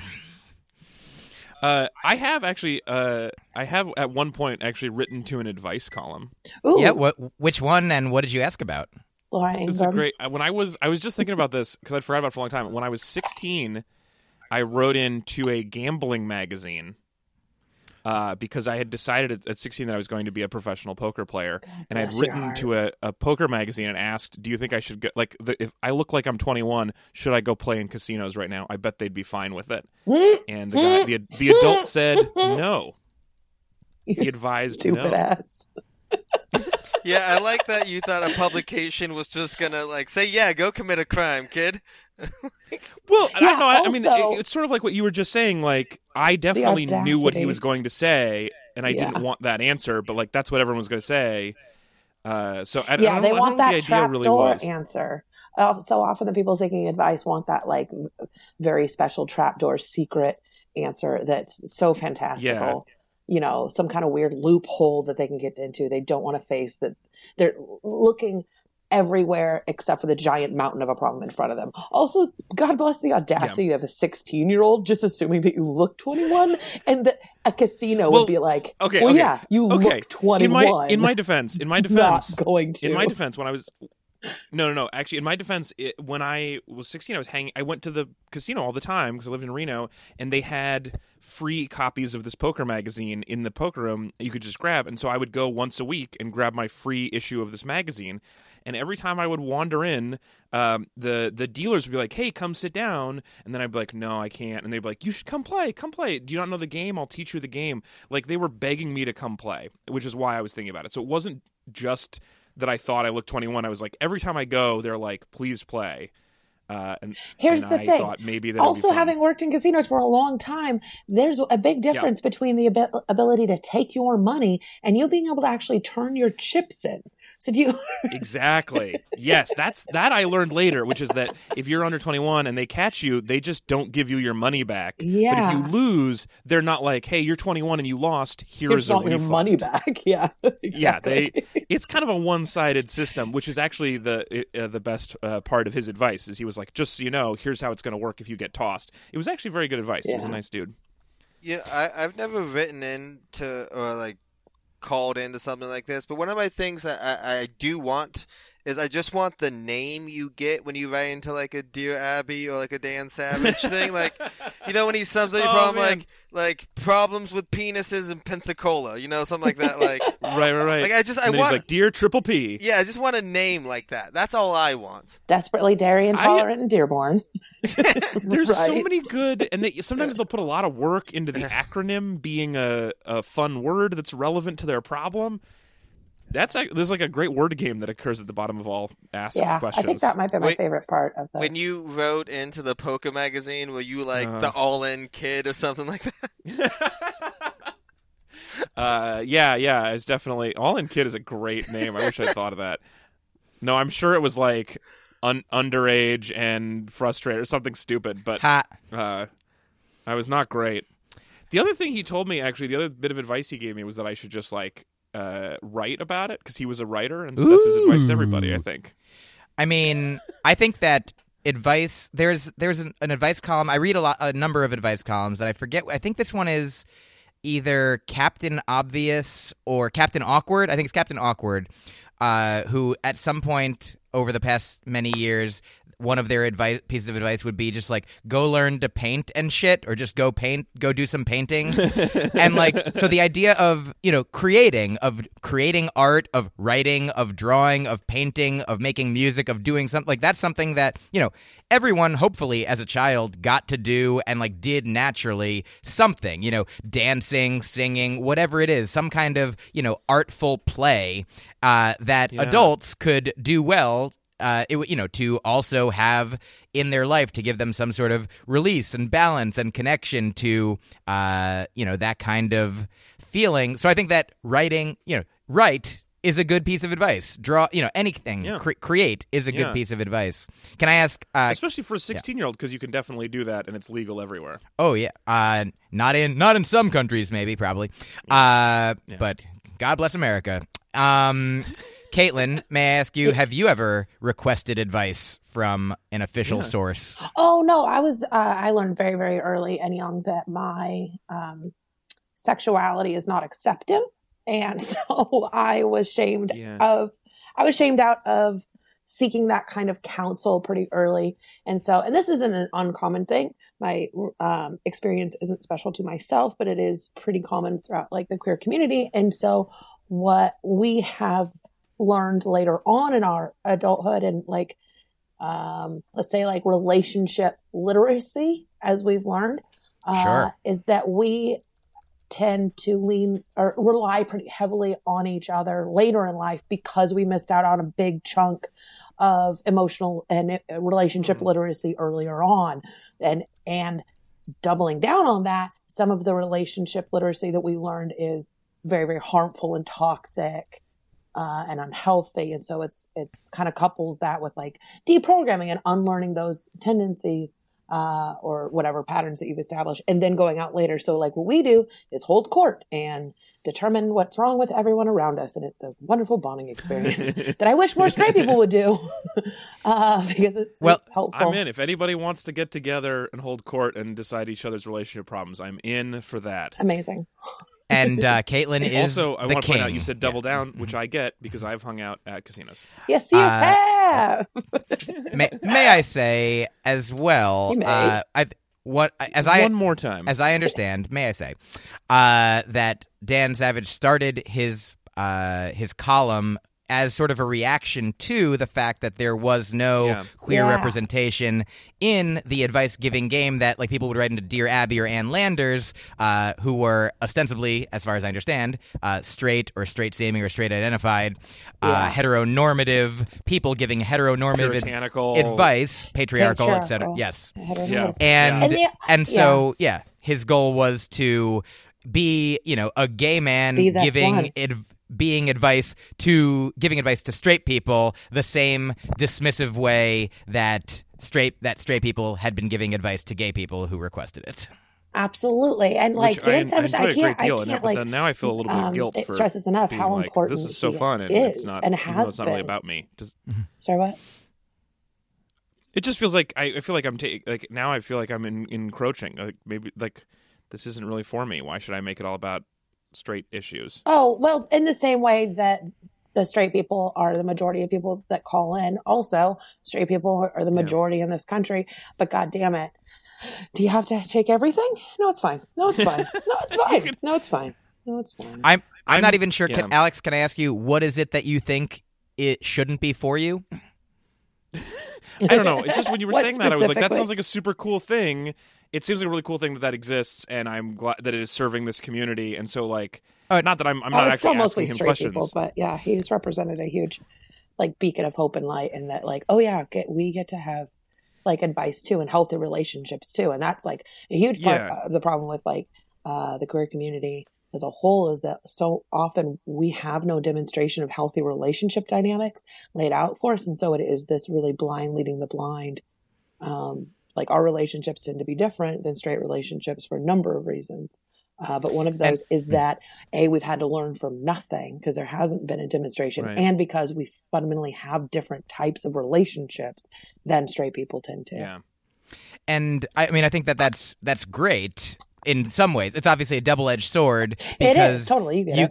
Uh, I have actually, uh, I have at one point actually written to an advice column. Ooh, Yeah. What? Which one? And what did you ask about? Laura This is great. When I was, I was just thinking about this because I'd forgot about it for a long time. When I was 16, I wrote into a gambling magazine uh, because I had decided at, at 16 that I was going to be a professional poker player, and I had written to a, a poker magazine and asked, "Do you think I should go? Like, the, if I look like I'm 21, should I go play in casinos right now? I bet they'd be fine with it." And the guy, the, the adult said no. You He advised stupid no. ass. Yeah, I like that you thought a publication was just gonna like say, "Yeah, go commit a crime, kid." Well, I don't know. I, I mean, it, it's sort of like what you were just saying. Like, I definitely knew what he was going to say, and I Yeah. didn't want that answer. But like, that's what everyone was going to say. Uh, so I, I yeah, don't they I want don't know that what the idea really trapdoor was. answer. Uh, so often, the people seeking advice want that like very special trapdoor secret answer that's so fantastical. You know, some kind of weird loophole that they can get into. They don't want to face that. They're looking everywhere except for the giant mountain of a problem in front of them. Also, God bless the audacity of a 16 year old just assuming that you look 21 and that a casino Well, would be like, okay, well, okay, yeah, you okay. look 21. In my in my defense, in my defense, not going to. in my defense, when I was no, no, no. Actually, in my defense, it, when I was 16, I was hanging. I went to the casino all the time because I lived in Reno, and they had free copies of this poker magazine in the poker room. You could just grab, and so I would go once a week and grab my free issue of this magazine. And every time I would wander in, um, the the dealers would be like, "Hey, come sit down," and then I'd be like, "No, I can't." And they'd be like, "You should come play. Come play. Do you not know the game? I'll teach you the game." Like they were begging me to come play, which is why I was thinking about it. So it wasn't just that I thought I looked 21. I was like, every time I go, they're like, "Please play." Uh, and Here's and the I thing. Thought maybe that also having worked in casinos for a long time there's a big difference between the abi- ability to take your money and you being able to actually turn your chips in. So do you exactly. Yes that's that i learned later which is that if you're under 21 and they catch you they just don't give you your money back. Yeah. but if you lose they're not like hey you're 21 and you lost. Here here's is a not your money back. Yeah yeah they it's kind of a one-sided system which is actually the uh, the best uh, part of his advice is he was like just so you know here's how it's going to work if you get tossed. It was actually very good advice. He was a nice dude. Yeah, I, I've never written into or like called into something like this, but one of my things that I, I do want is I just want the name you get when you write into like a Dear Abby or like a Dan Savage thing. Like, you know, when he sums up your Oh, problem, man. like like problems with penises in Pensacola, you know, something like that. Like, right right right like I just I and then want, like dear triple p yeah, I just want a name like that. That's all I want. desperately dairy intolerant and dearborn There's so many good, and they sometimes they'll put a lot of work into the acronym being a, a fun word that's relevant to their problem. That's like, there's like a great word game that occurs at the bottom of all asked yeah questions. i think that might be my Wait, favorite part of this When you wrote into the Poker magazine, were you like Uh. the all in kid or something like that? uh, yeah, yeah, it's definitely All in Kid is a great name. I wish I'd thought of that. No, I'm sure it was like un- underage and frustrated or something stupid. But Ha. uh, I was not great. The other thing he told me, actually, the other bit of advice he gave me was that I should just like uh, write about it because he was a writer, and so that's his advice to everybody. I think. I mean, I think that advice there's there's an, an advice column. I read a lot a number of advice columns that I forget. I think this one is either Captain Obvious or Captain Awkward. I think it's Captain Awkward, uh, who at some point over the past many years. One of their advice pieces of advice would be just like go learn to paint and shit, or just go paint, go do some painting, and like so the idea of you know creating of creating art of writing of drawing of painting of making music of doing something like that's something that you know everyone hopefully as a child got to do and like did naturally something you know dancing singing whatever it is some kind of you know artful play uh, that Yeah. adults could do well uh, it, you know, to also have in their life to give them some sort of release and balance and connection to, uh, you know, that kind of feeling. So I think that writing, you know, write is a good piece of advice. Draw, you know, anything Yeah. cre- create is a good piece of advice. Can I ask? Uh, Especially for a 16 year old, because you can definitely do that and it's legal everywhere. oh yeah, uh, not in not in some countries, maybe probably, uh, Yeah. but God bless America. Um, Caitlin, may I ask you, have you ever requested advice from an official Yeah. source? Oh no, I was uh, I learned very very early and young that my um, sexuality is not accepted, and so I was shamed Yeah. of I was shamed out of seeking that kind of counsel pretty early, and so and this isn't an uncommon thing. My um, experience isn't special to myself, but it is pretty common throughout like the queer community, and so what we have learned later on in our adulthood and like um, let's say like relationship literacy, as we've learned, uh, Sure. is that we tend to lean or rely pretty heavily on each other later in life because we missed out on a big chunk of emotional and uh, relationship Mhm. literacy earlier on, and and doubling down on that, some of the relationship literacy that we learned is very very harmful and toxic uh, and unhealthy, and so it's it's kind of couples that with like deprogramming and unlearning those tendencies uh, or whatever patterns that you've established, and then going out later. So, like what we do is hold court and determine what's wrong with everyone around us, and it's a wonderful bonding experience that I wish more straight people would do uh, because it's, Well, it's helpful. I'm in. If anybody wants to get together and hold court and decide each other's relationship problems, I'm in for that. Amazing. And uh, Caitlin is also, I want to point out you said double Yeah. down, which I get because I've hung out at casinos. Yes, you Uh, have. may, may I say as well? You may. Uh, I what as I One more time. as I understand, may I say, uh, that Dan Savage started his uh, his column as sort of a reaction to the fact that there was no Yeah. queer Yeah. representation in the advice giving game that like people would write into Dear Abby or Ann Landers, uh, who were ostensibly, as far as I understand, uh, straight or straight seeming or straight identified, uh, heteronormative people giving heteronormative ad- Puritanical advice, patriarchal, etc. Yes Yeah. and And the- and so yeah. his goal was to be you know a gay man Be giving one. Adv- being advice to giving advice to straight people the same dismissive way that straight that straight people had been giving advice to gay people who requested it Absolutely. And like which I, Dan Savage, I I, can't, deal I can't but like, then now I feel a little bit um, of guilt it for stresses enough how like, important this is so fun and is it's not and has it's not really been. about me. Just Sorry, what? it just feels like I, I feel like I'm taking like now I feel like I'm in, encroaching. Like maybe like this isn't really for me. Why should I make it all about straight issues? Oh, well, in the same way that the straight people are the majority of people that call in, also, straight people are the Yeah. majority in this country. But God damn it. Do you have to take everything? No, it's fine. No, it's fine. No, it's fine. No, it's fine. No, it's fine. i'm i'm, I'm- not even sure yeah. can, alex can i ask you what is it that you think it shouldn't be for you I don't know. It's just when you were saying that, I was like, that sounds like a super cool thing. It seems like a really cool thing that that exists, and I'm glad that it is serving this community. And so, like, Uh, not that I'm, I'm Oh, not actually asking him questions. people, but yeah, he's represented a huge like beacon of hope and light, and that like, oh yeah, get we get to have like advice too and healthy relationships too, and that's like a huge part Yeah. of the problem with like uh, the queer community as a whole is that so often we have no demonstration of healthy relationship dynamics laid out for us. And so it is this really blind leading the blind. Um, like our relationships tend to be different than straight relationships for a number of reasons. Uh, but one of those and, is that a we've had to learn from nothing because there hasn't been a demonstration, right. and because we fundamentally have different types of relationships than straight people tend to. Yeah, and I mean I think that that's that's great in some ways. It's obviously a double edged sword because it is totally you, you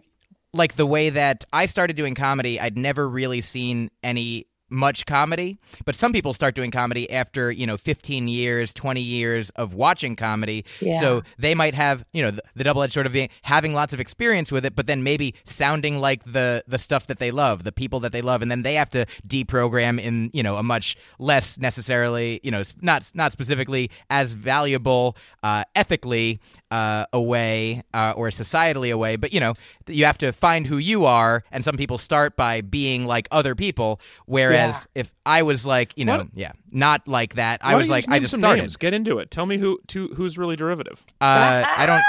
like the way that I started doing comedy. I'd never really seen any much comedy, but some people start doing comedy after, you know, 15 years, 20 years of watching comedy. Yeah. So they might have, you know, the, the double-edged sort of being, having lots of experience with it, but then maybe sounding like the the stuff that they love, the people that they love, and then they have to deprogram in, you know, a much less necessarily, you know, not not specifically as valuable uh, ethically uh, a way uh, or societally a way, but you know, you have to find who you are, and some people start by being like other people, whereas Whereas yeah. if I was like, you know, what? yeah, not like that, I was like, I just started. Names? Get into it. Tell me who to, who's really derivative. Uh, I don't.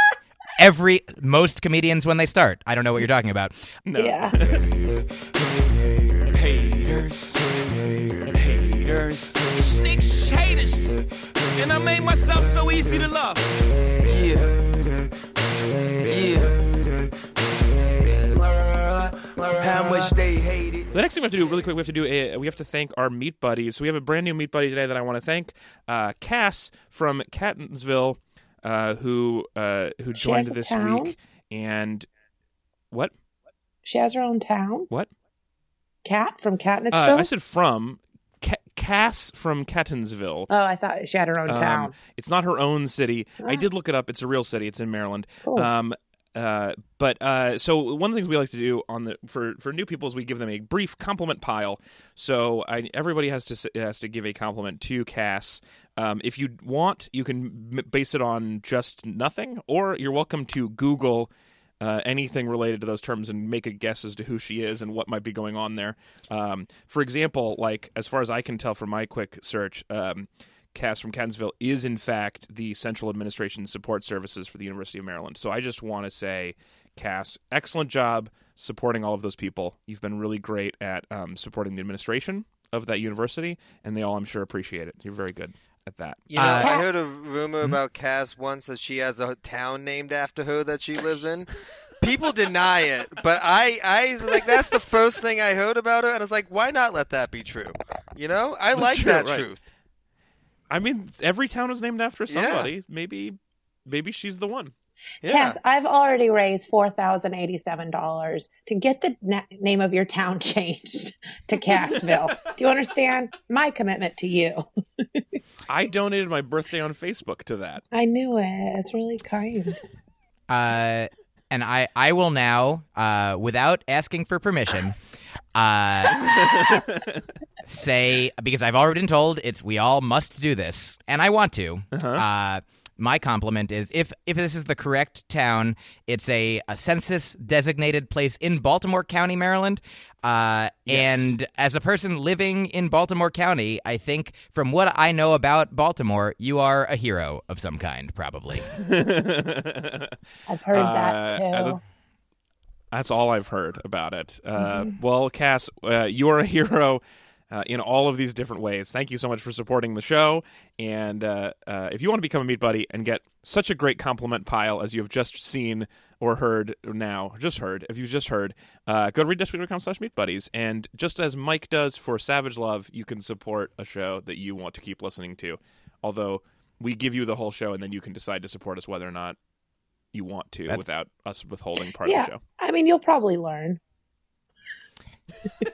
Every most comedians when they start, I don't know what you're talking about. No. Yeah. haters, haters, snitch haters, and I made myself so easy to love. Yeah, yeah. How much they hate it. The next thing we have to do, really quick, we have to do a, we have to thank our meat buddies. So we have a brand new meat buddy today that I want to thank, uh, Cass from Catonsville, uh, who uh, who she joined this town? week. And what? She has her own town. What? Cat from Catonsville. Uh, I said from. Cass from Catonsville. Oh, I thought she had her own um, town. It's not her own city. I did look it up. It's a real city. It's in Maryland. Cool. Um, uh, but uh, so one of the things we like to do on the for for new people is we give them a brief compliment pile. So I, everybody has to has to give a compliment to Cass. Um, if you want, you can base it on just nothing, or you're welcome to Google. Uh, anything related to those terms and make a guess as to who she is and what might be going on there. Um, for example, like as far as I can tell from my quick search, um, Cass from Catonsville is in fact the Central Administration Support Services for the University of Maryland. So I just want to say, Cass, excellent job supporting all of those people. You've been really great at um, supporting the administration of that university, and they all, I'm sure, appreciate it. You're very good at that. You know, uh, I heard a rumor mm-hmm. about Cass once that she has a town named after her that she lives in. People deny it, but I, I like that's the first thing I heard about her, and I was like, why not let that be true? You know, I that's like true, that right. truth. I mean, every town was named after somebody. Yeah. Maybe, maybe she's the one. Yeah. Yes, I've already raised four thousand eighty-seven dollars to get the na- name of your town changed to Cassville. Do you understand my commitment to you? I donated my birthday on Facebook to that. I knew it. It's really kind. Uh, and I, I will now, uh, without asking for permission, uh, say because I've already been told it's we all must do this, and I want to. Uh-huh. Uh, my compliment is if if this is the correct town, it's a, a census designated place in Baltimore County, Maryland. Uh, yes. And as a person living in Baltimore County, I think from what I know about Baltimore, you are a hero of some kind, probably. I've heard uh, that too. That's all I've heard about it. Uh, mm-hmm. Well, Cass, uh, you are a hero uh, in all of these different ways. Thank you so much for supporting the show. And uh, uh, if you want to become a Meat Buddy and get such a great compliment pile as you have just seen or heard now, just heard, if you've just heard, uh, go to readitandweep.com slash Meat Buddies. And just as Myq does for Savage Love, you can support a show that you want to keep listening to. Although we give you the whole show and then you can decide to support us whether or not you want to That's... without us withholding part yeah, of the show. I mean, you'll probably learn.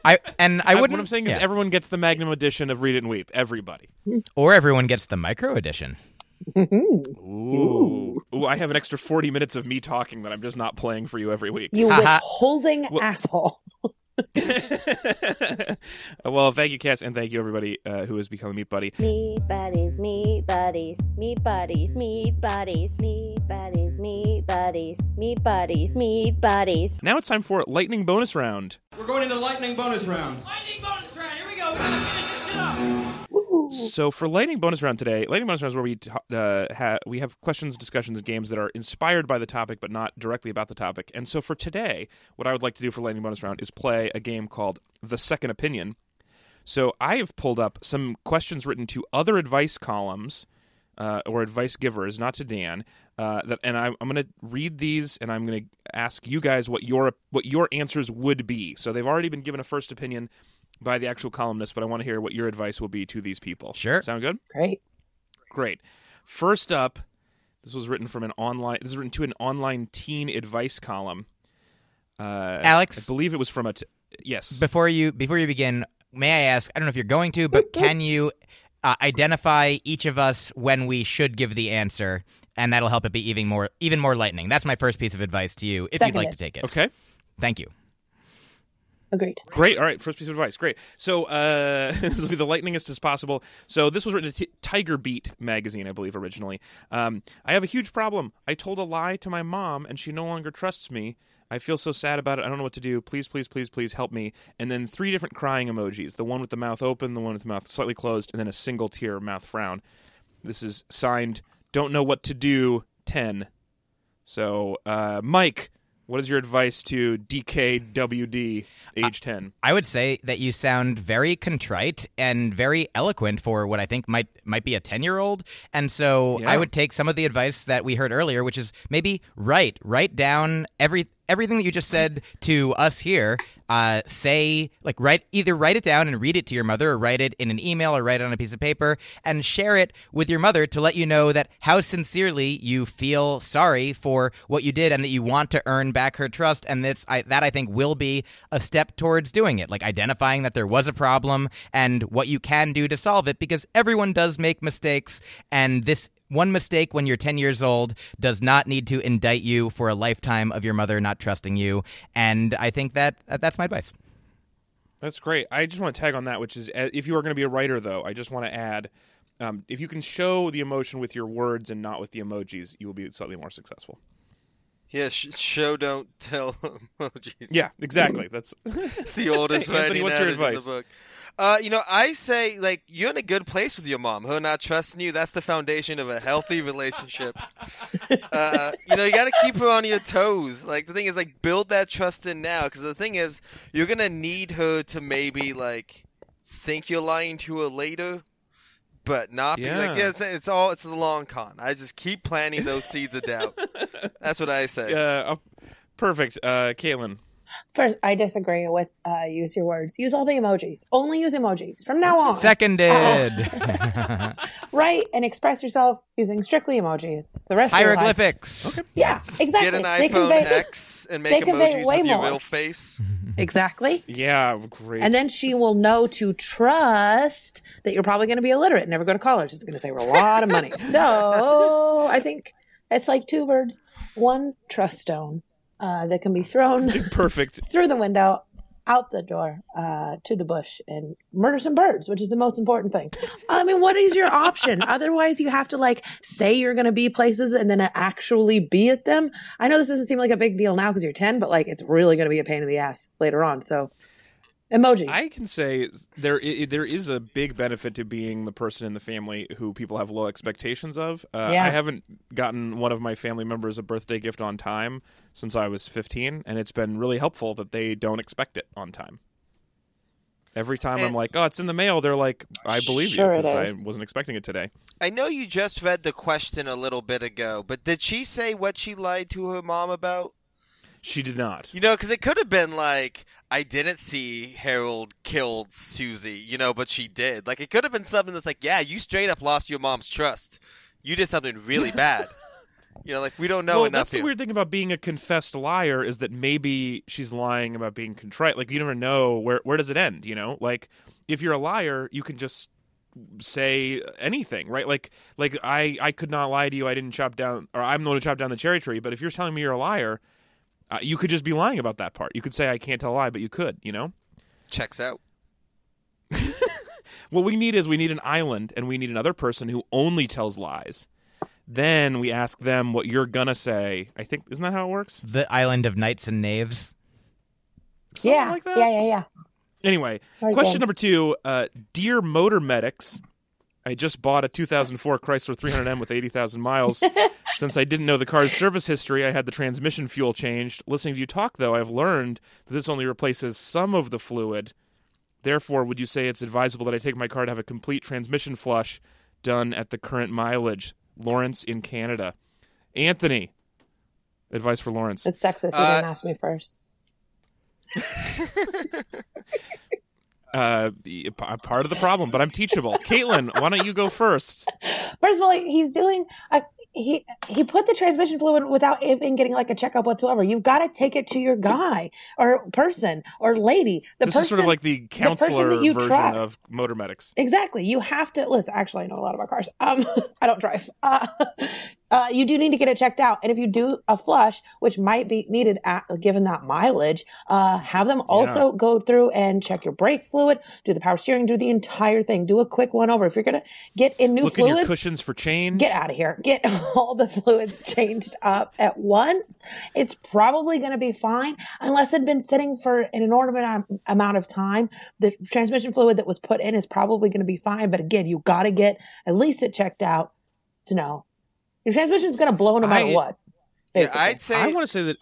I and I wouldn't. What I'm saying is, yeah. everyone gets the Magnum edition of Read It and Weep. Everybody, or everyone gets the Micro edition. Ooh. Ooh, I have an extra 40 minutes of me talking that I'm just not playing for you every week. You withholding well, asshole. well, thank you, Cass, and thank you, everybody uh, who has become a Meat Buddy. Meat Buddies, Meat Buddies, Meat Buddies, Meat Buddies, Meat Buddies, Meat Buddies, Meat Buddies, Meat Buddies. Now it's time for Lightning Bonus Round. We're going into the Lightning Bonus Round. Lightning Bonus Round, here we go. We're going to finish this shit up. So for lightning bonus round today, lightning bonus round is where we uh, ha- we have questions, discussions, and games that are inspired by the topic but not directly about the topic. And so for today, what I would like to do for lightning bonus round is play a game called The Second Opinion. So I have pulled up some questions written to other advice columns uh, or advice givers, not to Dan. Uh, that and I'm, I'm going to read these and I'm going to ask you guys what your what your answers would be. So they've already been given a first opinion by the actual columnist, but I want to hear what your advice will be to these people. Sure. Sound good? Great. Great. First up, this was written from an online. This is written to an online teen advice column. Uh, Alex? I believe it was from a. T- yes. Before you before you begin, may I ask? I don't know if you're going to, but can you uh, identify each of us when we should give the answer, and that'll help it be even more even more lightning. That's my first piece of advice to you, if you'd like Seconded. to take it. okay. Thank you. Agreed. Great. All right. First piece of advice. Great. So uh, this will be the lightningest as possible. So this was written to T- Tiger Beat magazine, I believe, originally. Um, I have a huge problem. I told a lie to my mom, and she no longer trusts me. I feel so sad about it. I don't know what to do. Please, please, please, please help me. And then three different crying emojis: the one with the mouth open, the one with the mouth slightly closed, and then a single tear mouth frown. This is signed. Don't know what to do. Ten. So, uh, Myq, what is your advice to DKWD, age ten? I would say that you sound very contrite and very eloquent for what I think might might be a 10-year-old. And so Yeah. I would take some of the advice that we heard earlier, which is maybe write write down every everything that you just said to us here. Uh, say like write either write it down and read it to your mother or write it in an email or write it on a piece of paper and share it with your mother to let you know that how sincerely you feel sorry for what you did and that you want to earn back her trust. And this I, that I think will be a step towards doing it like identifying that there was a problem and what you can do to solve it because everyone does make mistakes and this one mistake when you're 10 years old does not need to indict you for a lifetime of your mother not trusting you and I think that that's my advice That's great. I just want to tag on that, which is uh, if you are going to be a writer, though, I just want to add um, if you can show the emotion with your words and not with the emojis, you will be slightly more successful. Yeah, sh- show don't tell emojis. Yeah, exactly. That's It's the oldest Anthony, writing what's your adage in advice? the book. Uh, you know, I say like you're in a good place with your mom. Her not trusting you, that's the foundation of a healthy relationship. uh, you know, you got to keep her on your toes. Like the thing is, like build that trust in now, because the thing is, you're gonna need her to maybe like think you're lying to her later, but not. Be, like, Yeah. yeah, it's, it's all it's the long con. I just keep planting those seeds of doubt. That's what I say. uh, perfect. Uh, Caitlin. First, I disagree with uh, use your words. Use all the emojis. Only use emojis from now on. seconded Write and express yourself using strictly emojis. The rest of your life. hieroglyphics Yeah, exactly. Get an They iPhone convey- X and make convey emojis way with your real face. Exactly. Yeah, great. And then she will know to trust that you're probably going to be illiterate and never go to college. It's going to save her a lot of money. So I think it's like two birds, one trust stone uh, that can be thrown perfect. through the window, out the door, uh, to the bush, and murder some birds, which is the most important thing. I mean, what is your option? Otherwise, you have to like say you're going to be places and then actually be at them. I know this doesn't seem like a big deal now because you're 10, but like it's really going to be a pain in the ass later on. So emojis. I can say there there is a big benefit to being the person in the family who people have low expectations of. Uh, Yeah. I haven't gotten one of my family members a birthday gift on time since I was 15, and it's been really helpful that they don't expect it on time. Every time I'm like, "Oh, it's in the mail," they're like, "I believe Sure you because I wasn't expecting it today." I know you just read the question a little bit ago, but did she say what she lied to her mom about? She did not. You know, because it could have been like, I didn't see Harold killed Susie, you know, but she did. Like, it could have been something that's like, yeah, you straight up lost your mom's trust. You did something really bad. you know, like, we don't know well, enough that's the weird thing about being a confessed liar is that maybe she's lying about being contrite. Like you never know where where does it end. You know, like if you're a liar, you can just say anything, right? Like like I I could not lie to you. I didn't chop down, or I'm the one who chopped down the cherry tree. But if you're telling me you're a liar, uh, you could just be lying about that part. You could say I can't tell a lie, but you could. You know. Checks out. What we need is we need an island, and we need another person who only tells lies. Then we ask them what you're gonna say. I think isn't that how it works? the island of knights and knaves Something yeah, like that? yeah, yeah, yeah. Anyway, Very question good. number two, uh, dear motor medics. I just bought a 2004 Chrysler 300M with 80,000 miles. Since I didn't know the car's service history, I had the transmission fuel changed. Listening to you talk, though, I've learned that this only replaces some of the fluid. Therefore, would you say it's advisable that I take my car to have a complete transmission flush done at the current mileage? Lawrence in Canada. Anthony, advice for Lawrence. It's sexist. You Uh, didn't ask me first. Uh, part of the problem, but I'm teachable. Caitlin, why don't you go first? First of all, he's doing a he he put the transmission fluid without even getting like a checkup whatsoever. You've got to take it to your guy or person or lady. The this person is sort of like the counselor that you version trust. of motor medics. Exactly. You have to listen. Actually, I know a lot about cars. Um, I don't drive. Uh, uh, you do need to get it checked out, and if you do a flush, which might be needed at, given that mileage, uh, have them also go through and check your brake fluid, do the power steering, do the entire thing, do a quick one over. If you're gonna get in new Look in your fluids, cushions for change. get out of here. Get all the fluids changed up at once. It's probably going to be fine unless it had been sitting for an inordinate amount of time. The transmission fluid that was put in is probably going to be fine. But again, you got to get at least it checked out to know your transmission is going to blow no matter I- what. Yeah. I'd say I want to say that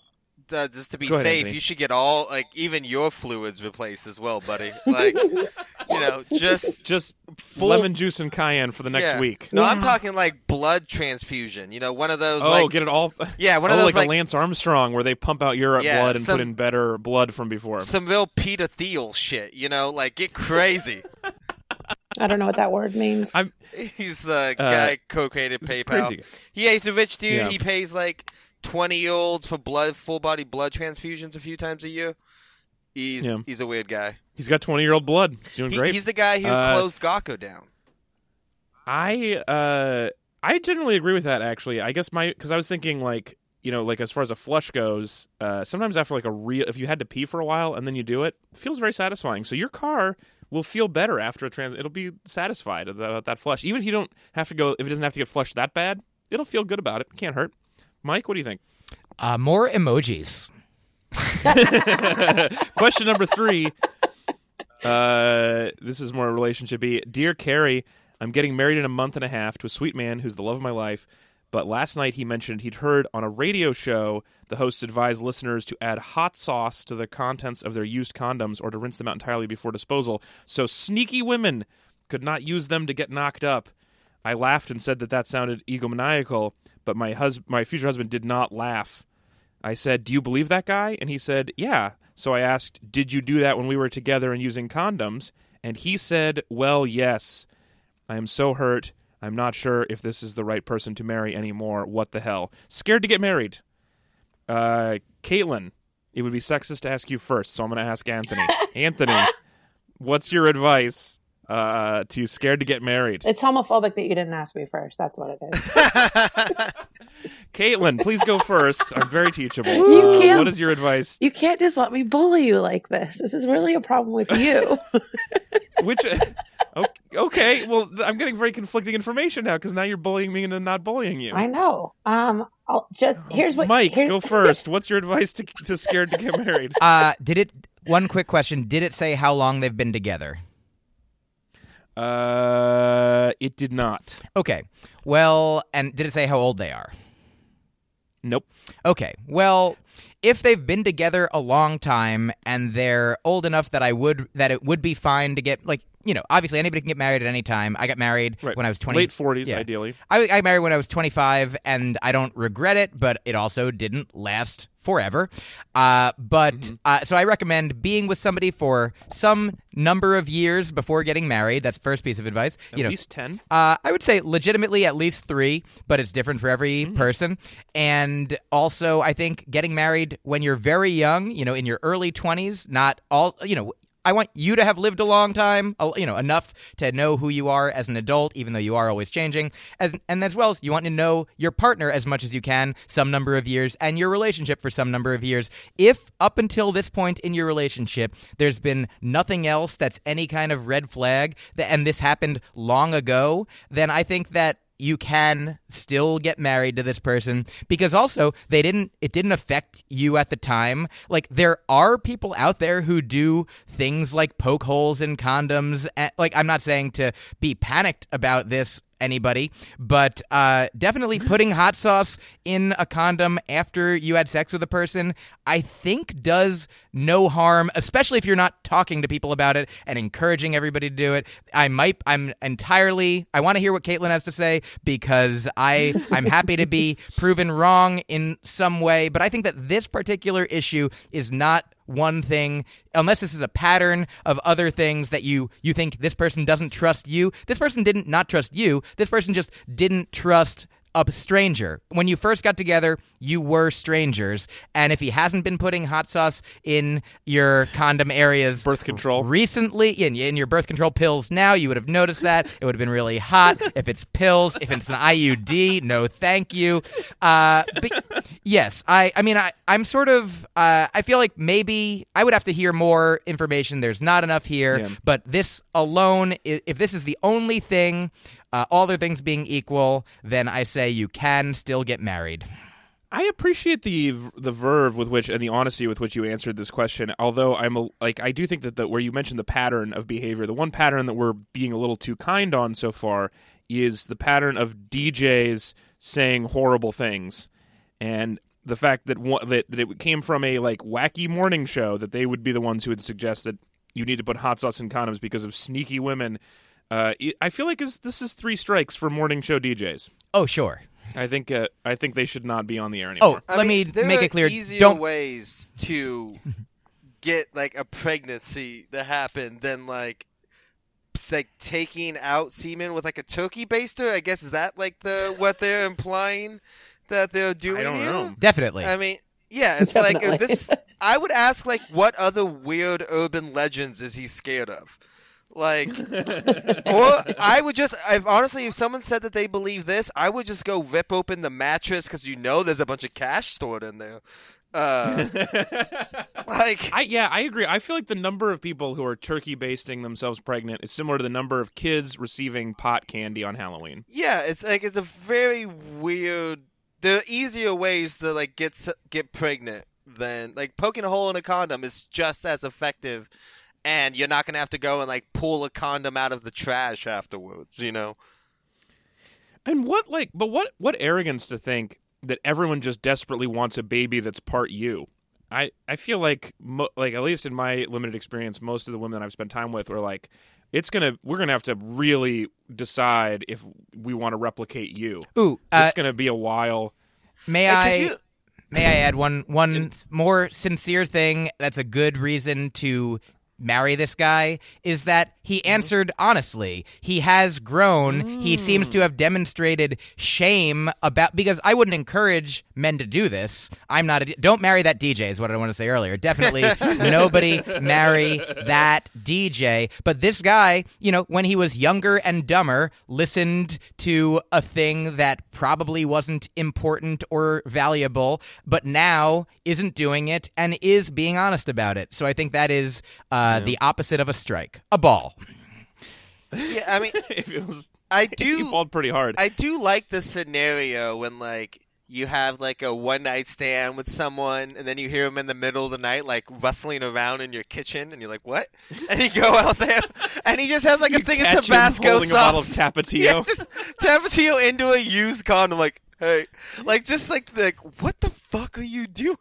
uh, just to be Go ahead, safe, Anthony. you should get all like even your fluids replaced as well, buddy. Like you know, just just Full- lemon juice and cayenne for the next yeah. week. No, I'm talking like blood transfusion. You know, one of those. Oh, like, get it all. yeah, one oh, of those like, like, a Lance Armstrong, where they pump out your Yeah, blood and some- put in better blood from before. some real Peter Thiel shit. You know, like get crazy. I don't know what that word means. I'm- He's the Uh, guy co-created it's PayPal. crazy. Yeah, he's a rich dude. Yeah. He pays like twenty year olds for blood, full body blood transfusions a few times a year. He's Yeah. he's a weird guy. He's got 20 year old blood. He's doing He- great. he's the guy who Uh, closed Gawker down. I uh I generally agree with that actually. I guess my because I was thinking like you know like as far as a flush goes, uh, sometimes after like a real if you had to pee for a while and then you do it, it feels very satisfying. So your car will feel better after a trans. It'll be satisfied about that flush, even if you don't have to go. If it doesn't have to get flushed that bad, it'll feel good about it. Can't hurt. Myq, what do you think? Uh, more emojis. Question number three. Uh, this is more relationshipy. Dear Carrie, I'm getting married in a month and a half to a sweet man who's the love of my life. But last night he mentioned he'd heard on a radio show the hosts advised listeners to add hot sauce to the contents of their used condoms or to rinse them out entirely before disposal. So sneaky women could not use them to get knocked up. I laughed and said that that sounded egomaniacal, but my hus- my future husband did not laugh. I said, "Do you believe that guy?" And he said, "Yeah." So I asked, "Did you do that when we were together and using condoms?" And he said, "Well, yes." I am so hurt. I'm not sure if this is the right person to marry anymore. What the hell? Scared to get married. Uh, Caitlin, it would be sexist to ask you first, so I'm going to ask Anthony. Anthony, what's your advice uh, to scared to get married? it's homophobic that you didn't ask me first. That's what it is. Caitlin, please go first. I'm very teachable. You Uh, can't- what is your advice? You can't just let me bully you like this. This is really a problem with you. Which? Okay, well, I'm getting very conflicting information now because now you're bullying me into not bullying you. I know. Um, I'll just here's what Myq, here- go first. What's your advice to, to scared to get married? Uh, did it? One quick question: Did it say how long they've been together? Uh, it did not. Okay. Well, and did it say how old they are? Nope. Okay. Well, if they've been together a long time and they're old enough that I would that it would be fine to get like you know obviously anybody can get married at any time. I got married Right. when I was twenty. Late 40s, Yeah. ideally. I, I married when I was 25, and I don't regret it, but it also didn't last forever. Uh, but Mm-hmm. uh, so I recommend being with somebody for some number of years before getting married. That's the first piece of advice. At you know, least 10. uh, I would say legitimately at least three, but it's different for every Mm-hmm. person. And also, I think getting married when you're very young, you know, in your early 20s, not all, you know, I want you to have lived a long time, you know, enough to know who you are as an adult, even though you are always changing. As, and as well as you want to know your partner as much as you can, some number of years, and your relationship for some number of years. If up until this point in your relationship, there's been nothing else that's any kind of red flag, and this happened long ago, then I think that you can still get married to this person because also they didn't it didn't affect you at the time. Like there are people out there who do things like poke holes in condoms and, like i'm not saying to be panicked about this anybody, but uh, definitely putting hot sauce in a condom after you had sex with a person, I think does no harm, especially if you're not talking to people about it and encouraging everybody to do it. I might, I'm entirely, I want to hear what Caitlin has to say because I, I'm happy to be proven wrong in some way, but I think that this particular issue is not one thing unless this is a pattern of other things that you you think this person doesn't trust you. This person didn't not trust you. This person just didn't trust a stranger. When you first got together, you were strangers. And if he hasn't been putting hot sauce in your condom areas Birth control. recently, in, in your birth control pills now, you would have noticed that. It would have been really hot. if it's pills, if it's an IUD, no thank you. Uh, but yes, I, I mean, I, I'm sort of, uh, I feel like maybe I would have to hear more information. There's not enough here. Yeah. But this alone, if this is the only thing, uh, all other things being equal, then I say you can still get married. I appreciate the the verve with which and the honesty with which you answered this question. Although I'm a, like I do think that the, where you mentioned the pattern of behavior, the one pattern that we're being a little too kind on so far is the pattern of DJs saying horrible things, and the fact that that, that it came from a like wacky morning show that they would be the ones who would suggest that you need to put hot sauce in condoms because of sneaky women. Uh, I feel like is this is three strikes for morning show DJs. Oh, sure. I think uh, I think they should not be on the air anymore. Oh, I let mean, me there make are it clear. Easier Don't ways to get like a pregnancy to happen than like like taking out semen with like a turkey baster. I guess is that like the what they're implying that they're doing? I don't here? know. definitely. I mean, yeah, it's like uh, this. I would ask like, what other weird urban legends is he scared of? Like, or I would just, I've honestly, if someone said that they believe this, I would just go rip open the mattress because you know there's a bunch of cash stored in there. Uh, like, I yeah, I agree. I feel like the number of people who are turkey basting themselves pregnant is similar to the number of kids receiving pot candy on Halloween. yeah, it's like it's a very weird. There are easier ways to like get s- get pregnant than like poking a hole in a condom is just as effective, and you're not gonna have to go and like pull a condom out of the trash afterwards. You know. And what like but what what arrogance to think that everyone just desperately wants a baby that's part you. I I feel like mo- like at least in my limited experience most of the women I've spent time with were like it's going to we're going to have to really decide if we want to replicate you. Ooh, uh, it's going to be a while. may Like, I you- may I add one one more sincere thing that's a good reason to marry this guy is that he Mm-hmm. answered honestly. He has grown. He seems Mm. to have demonstrated shame about because I wouldn't encourage men to do this. I'm not a don't marry that DJ is what I want to say earlier. Definitely nobody marry that DJ. But this guy, you know, when he was younger and dumber, listened to a thing that probably wasn't important or valuable, but now isn't doing it and is being honest about it. So I think that is uh, Uh, the opposite of a strike, a ball. Yeah, I mean, if it was I you do. balled pretty hard. I do like the scenario when like you have like a one night stand with someone, and then you hear him in the middle of the night like rustling around in your kitchen, and you're like, "What?" And you go out there, and he just has like a You thing of catch him Tabasco holding sauce. a bottle of Tapatio. Yeah, just Tapatio into a used condom. Like, hey, like just like like what the fuck are you doing?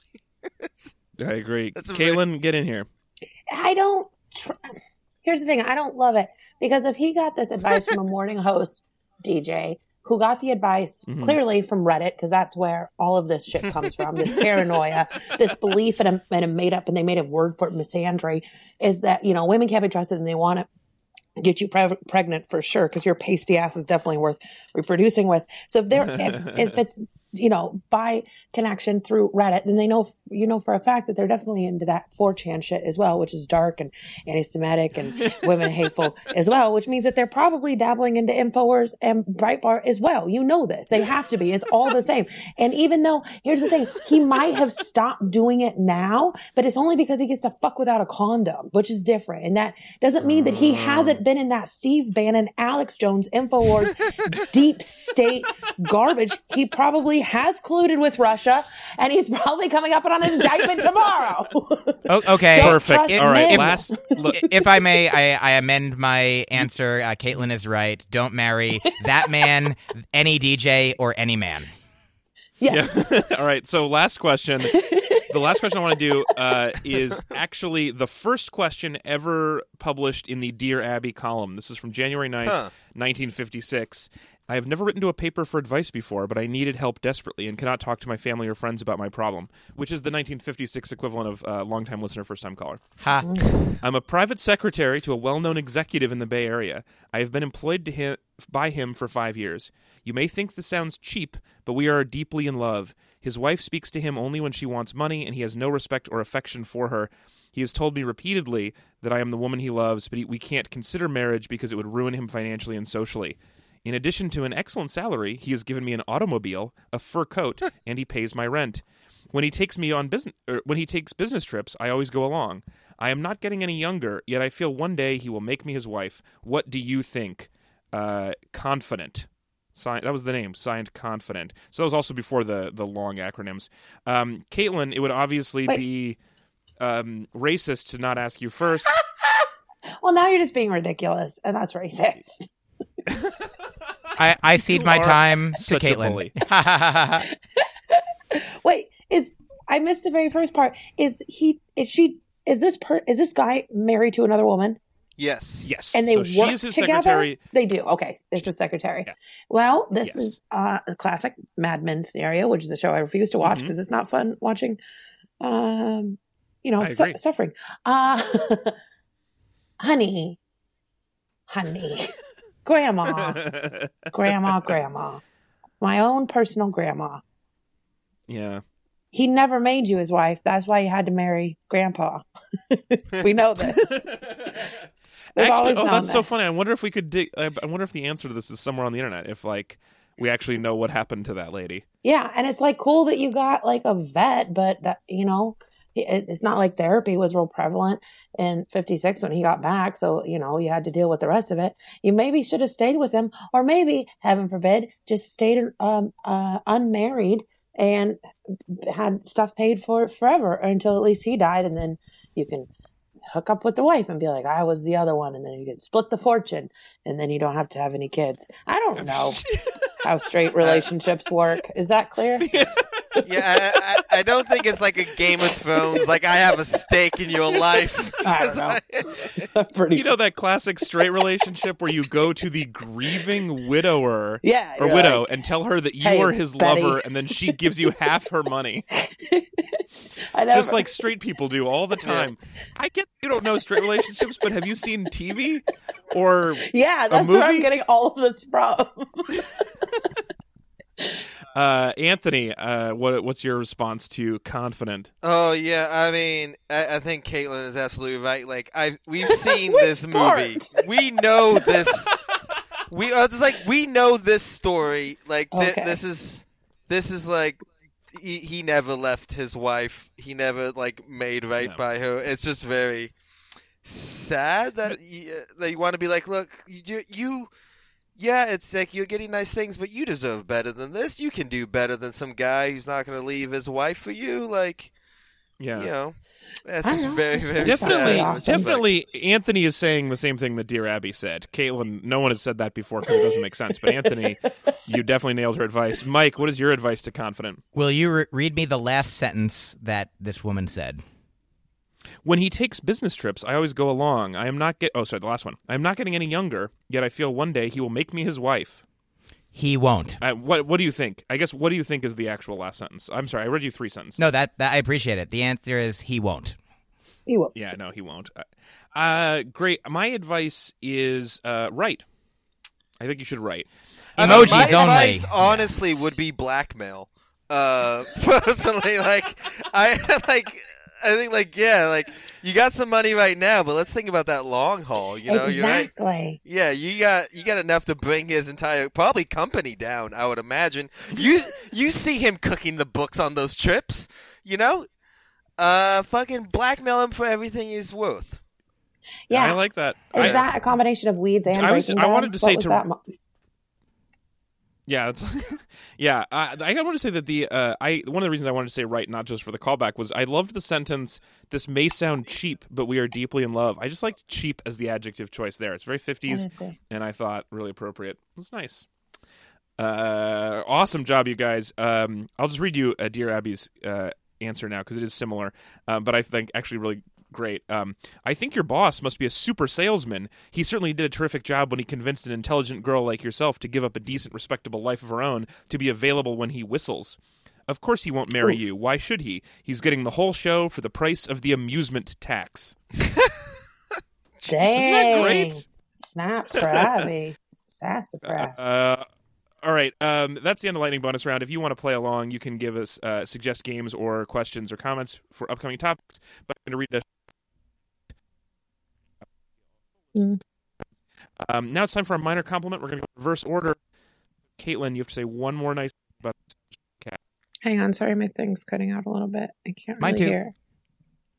I agree. That's a Caitlin, get in here. I don't. Tr- Here's the thing: I don't love it because if he got this advice from a morning host DJ who got the advice Mhm. clearly from Reddit, because that's where all of this shit comes from. This paranoia, this belief in a, in a made up, and they made a word for it, misandry, is that you know women can't be trusted and they want to get you pre- pregnant for sure because your pasty ass is definitely worth reproducing with. So if they're if, if it's you know by connection through Reddit, then they know you know for a fact that they're definitely into that 4chan shit as well, which is dark and anti-Semitic and women hateful as well, which means that they're probably dabbling into Infowars and Breitbart as well. You know this. They have to be. It's all the same. And even though, here's the thing, he might have stopped doing it now, but it's only because he gets to fuck without a condom, which is different. And that doesn't mean that he hasn't been in that Steve Bannon, Alex Jones, Infowars, deep state garbage. He probably has colluded with Russia and he's probably coming up on an indictment tomorrow. Okay. Don't Perfect. trust All right. men. Last. Look, if I may, I, I amend my answer. Uh, Caitlin is right. Don't marry that man, any DJ, or any man. yeah. Yeah. All right. So last question. The last question I want to do uh, is actually the first question ever published in the Dear Abby column. This is from January 9th, Huh. 1956. I have never written to a paper for advice before, but I needed help desperately and cannot talk to my family or friends about my problem, which is the 1956 equivalent of uh, longtime listener, first time caller. Ha. I'm a private secretary to a well-known executive in the Bay Area. I have been employed to him, by him for five years. You may think this sounds cheap, but we are deeply in love. His wife speaks to him only when she wants money, and he has no respect or affection for her. He has told me repeatedly that I am the woman he loves, but he, we can't consider marriage because it would ruin him financially and socially. In addition to an excellent salary, he has given me an automobile, a fur coat, and he pays my rent. When he takes me on business, er, when he takes business trips, I always go along. I am not getting any younger, yet I feel one day he will make me his wife. What do you think? Uh, confident. Signed, that was the name. Signed, confident. So that was also before the the long acronyms. Um, Caitlin, it would obviously Wait. be um, racist to not ask you first. Well, now you're just being ridiculous, and that's racist. I, I cede You my time to Caitlin. bully. Wait, is I missed the very first part. Is he? Is she? Is this per? Is this guy married to another woman? Yes. Yes, And they so work she his together. secretary. They do. Okay, it's his secretary. Yeah. Well, this Yes. is uh, a classic Mad Men scenario, which is a show I refuse to watch because it's not fun watching. Um, you know, su- suffering. Uh, honey, honey, grandma, grandma, grandma, my own personal grandma. yeah. He never made you his wife. That's why you had to marry grandpa. we know this. Actually, oh, that's so funny. I wonder if we could dig. I wonder if the answer to this is somewhere on the internet. If like we actually know what happened to that lady. Yeah, and it's like cool that you got like a vet, but that you know, it's not like therapy was real prevalent in '56 when he got back. So you know, you had to deal with the rest of it. You maybe should have stayed with him, or maybe, heaven forbid, just stayed um, uh, unmarried and had stuff paid for forever or until at least he died, and then you can hook up with the wife and be like, I was the other one, and then you can split the fortune, and then you don't have to have any kids. I don't know how straight relationships work. Is that clear? Yeah, I, I, I don't think it's like a Game of Thrones. Like I have a stake in your life. I don't know. Pretty. You know that classic straight relationship where you go to the grieving widower yeah. or widow like, and tell her that you "Hey, are his Betty." lover, and then she gives you half her money, I never, just like straight people do all the time. I get you don't know straight relationships, but have you seen TV or yeah, that's where I'm getting all of this from. uh, Anthony? Uh, what what's your response to confident? Oh yeah, I mean, I, I think Caitlin is absolutely right. Like I, we've seen this movie. part? We know this. we are just like we know this story. Like thi- Okay. this is this is like he, he never left his wife. He never like made right No. by her. It's just very sad that you, that you want to be like, look, you, you yeah, it's like you're getting nice things, but you deserve better than this. You can do better than some guy who's not going to leave his wife for you. Like, Yeah. you know, that's I just know. very, very Definitely, Sad. sad. It's just like- definitely. Anthony is saying the same thing that Dear Abby said. Caitlin, no one has said that before because it doesn't make sense. But Anthony, you definitely nailed her advice. Myq, what is your advice to confident? Will you re- read me the last sentence that this woman said? When he takes business trips, I always go along. I am not get. Oh, sorry, the last one. I am not getting any younger. Yet I feel one day he will make me his wife. He won't. Uh, what What do you think? I guess what do you think is the actual last sentence? I'm sorry, I read you three sentences. No, that, that I appreciate it. The answer is he won't. He won't. Yeah, no, he won't. Uh, Uh, great. My advice is uh, write. I think you should write. I mean, Emojis my only. advice, honestly, would be blackmail. Uh, personally, like I like I think like yeah, like you got some money right now, but let's think about that long haul. You know, you're right. exactly. Yeah, you got you got enough to bring his entire probably company down. I would imagine. You you see him cooking the books on those trips. You know, uh, fucking blackmail him for everything he's worth. Yeah. I like that. Is I- that a combination of weeds and I was- I wanted to What say to- that mo- Yeah, it's yeah. I, I want to say that the uh, I one of the reasons I wanted to say right, not just for the callback, was I loved the sentence. This may sound cheap, but we are deeply in love. I just liked cheap as the adjective choice there. It's very fifties, and I thought really appropriate. It was nice. Uh, awesome job, you guys. Um, I'll just read you uh, Dear Abby's uh, answer now because it is similar, um, but I think actually really great. Um, I think your boss must be a super salesman. He certainly did a terrific job when he convinced an intelligent girl like yourself to give up a decent, respectable life of her own to be available when he whistles. Of course, he won't marry you. Why should he? He's getting the whole show for the price of the amusement tax. Dang. Isn't that great? Snaps for Abby. Sassafras. Uh, all right, um, that's the end of lightning bonus round. If you want to play along, you can give us uh, suggest games or questions or comments for upcoming topics. But I'm going to read a Mm. Um, now it's time for a minor compliment. We're going to go reverse order. Caitlin, you have to say one more nice thing about Cat. Hang on, sorry, my thing's cutting out a little bit. I can't Mine really too. hear.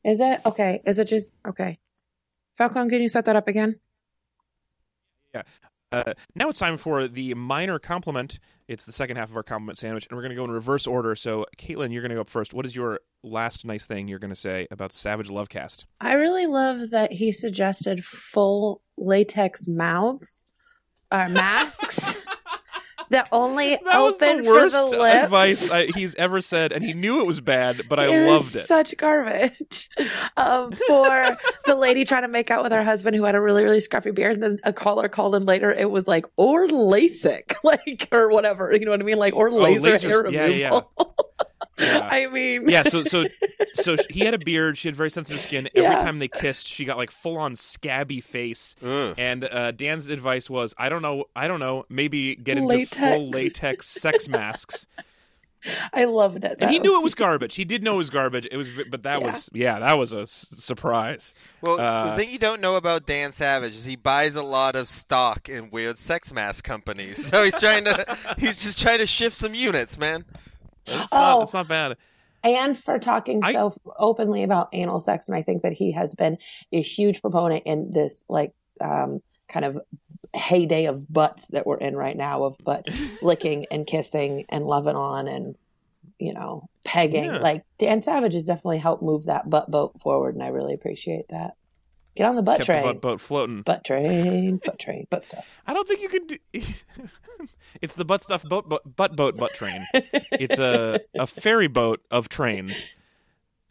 Is it okay? Is it just okay? Falcon, can you set that up again? Uh, now it's time for the minor compliment. It's the second half of our compliment sandwich, and we're going to go in reverse order. So, Caitlin, you're going to go up first. What is your last nice thing you're going to say about Savage Lovecast? I really love that he suggested full latex mouths or masks that only That open the worst for the lips. advice I, he's ever said, and he knew it was bad, but I It loved it. Such garbage um, for the lady trying to make out with her husband who had a really really scruffy beard. And then a caller called in later. It was like or LASIK, like or whatever. You know what I mean? Like or laser Oh, lasers. hair Yeah, yeah, removal. Yeah. I mean, yeah, so so so he had a beard. She had very sensitive skin. Every Yeah. time they kissed, she got like full on scabby face. Ugh. And uh, Dan's advice was, I don't know, I don't know, maybe get into Latex. full latex sex masks. I loved it. And he knew it was garbage. He did know it was garbage. It was, but that Yeah. was yeah, that was a s- surprise. Well, Uh, the thing you don't know about Dan Savage is he buys a lot of stock in weird sex mask companies. So he's trying to he's just trying to shift some units, man. It's Oh. not, it's not bad. and for talking I- so openly about anal sex. And I think that he has been a huge proponent in this, like, um, kind of heyday of butts that we're in right now of butt licking and kissing and loving on and, you know, pegging. Yeah. Like, Dan Savage has definitely helped move that butt boat forward. And I really appreciate that. Get on the butt Kept train. the butt boat floating. butt train, butt train, butt stuff. I don't think you can do. it's the butt stuff boat, boat butt boat butt train. It's a a ferry boat of trains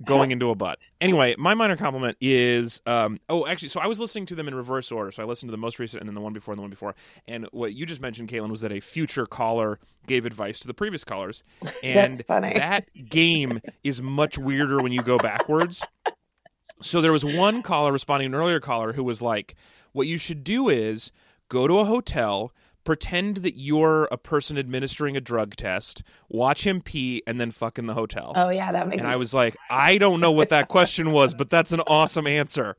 going into a butt. Anyway, my minor compliment is um oh actually so I was listening to them in reverse order. So I listened to the most recent and then the one before and the one before. And what you just mentioned, Caitlin, was that a future caller gave advice to the previous callers. And that game is much weirder when you go backwards. So there was one caller responding to an earlier caller who was like, "What you should do is go to a hotel, pretend that you're a person administering a drug test, watch him pee, and then fuck in the hotel." Oh, yeah, that makes and I was like, "I don't know what that question was, but that's an awesome answer."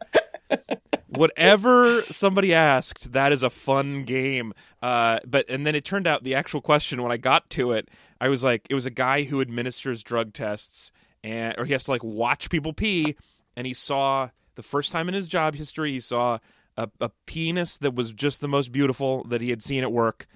Whatever somebody asked, that is a fun game. Uh, but and then it turned out the actual question when I got to it, I was like, it was a guy who administers drug tests, and or he has to like watch people pee, and he saw the first time in his job history he saw a, a penis that was just the most beautiful that he had seen at work.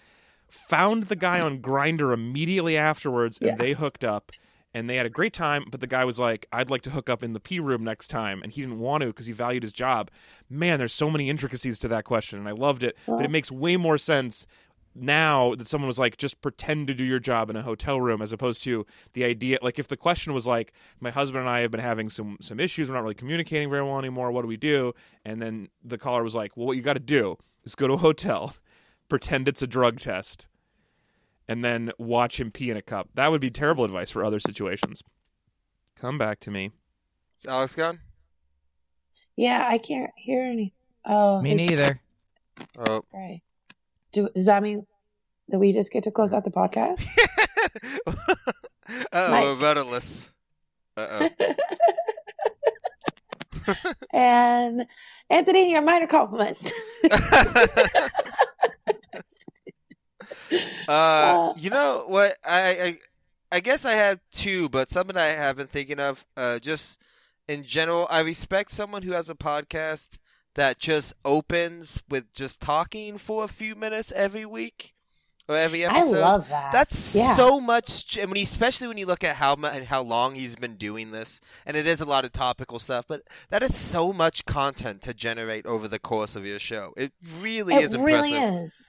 Found the guy on Grindr immediately afterwards, and Yeah. they hooked up. And they had a great time, but the guy was like, "I'd like to hook up in the p room next time," and he didn't want to because he valued his job. Man, there's so many intricacies to that question, and I loved it. But it makes way more sense now that someone was like, just pretend to do your job in a hotel room, as opposed to the idea. Like, if the question was like, my husband and I have been having some some issues, we're not really communicating very well anymore. What do we do? And then the caller was like, well, what you got to do is go to a hotel, pretend it's a drug test, and then watch him pee in a cup. That would be terrible advice for other situations. Come back to me. Is Alex gone? Yeah, I can't hear any. Oh, Me neither. Oh. Right. Do, does that mean that we just get to close out the podcast? Oh, rudderless. Uh And Anthony, your minor compliment. oh. uh, Uh, you know what? I, I I guess I had two, but something I have been thinking of. Uh, just in general, I respect someone who has a podcast that just opens with just talking for a few minutes every week or every episode. I love that. That's Yeah. so much. I mean, especially when you look at how mu- how long he's been doing this, and it is a lot of topical stuff. But that is so much content to generate over the course of your show. It really it is impressive. really is.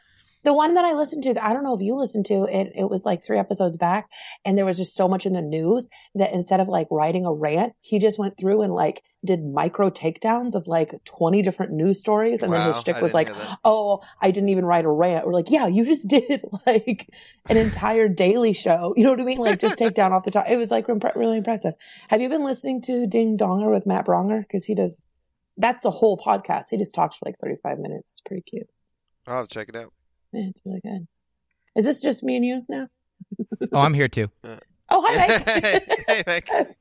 The one that I listened to, I don't know if you listened to it. It was like three episodes back, and there was just so much in the news that instead of like writing a rant, he just went through and like did micro takedowns of like twenty different news stories, and then his Wow, shtick was like, "Oh, I didn't even write a rant." We're like, "Yeah, you just did like an entire daily show." You know what I mean? Like just take down off the top. It was like really impressive. Have you been listening to Ding Donger with Matt Braunger? Because he does. That's the whole podcast. He just talks for like thirty five minutes. It's pretty cute. I'll check it out. Yeah, it's really good. Is this just me and you now? Oh, I'm here too. Oh, hi, Myq. hey, Myq.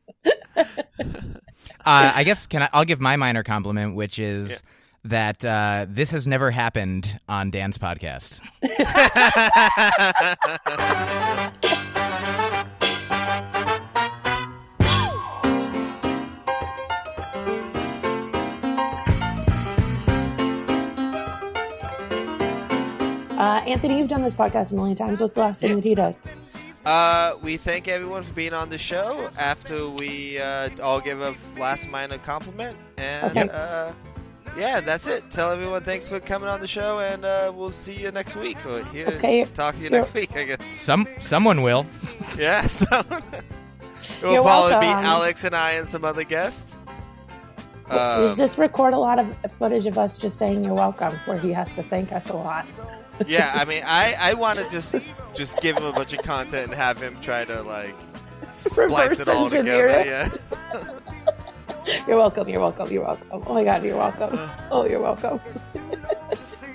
Uh, I guess can I, I'll give my minor compliment, which is Yeah. that uh, this has never happened on Dan's podcast. Uh, Anthony, you've done this podcast a million times. What's the last thing Yeah. that he does? Uh, we thank everyone for being on the show. After we uh, all give a last minor compliment, and Okay. uh, yeah, that's it. Tell everyone thanks for coming on the show, and uh, we'll see you next week. Or here, Okay. talk to you next week, I guess. Some someone will. Yeah, so it'll You're probably be. Alex and I and some other guest. we Um, just record a lot of footage of us just saying you're welcome, where he has to thank us a lot. Yeah, I mean, I, I want to just just give him a bunch of content and have him try to like splice Reverse it all together. it. Yeah. You're welcome. You're welcome. You're welcome. Oh my God, you're welcome. Oh, you're welcome.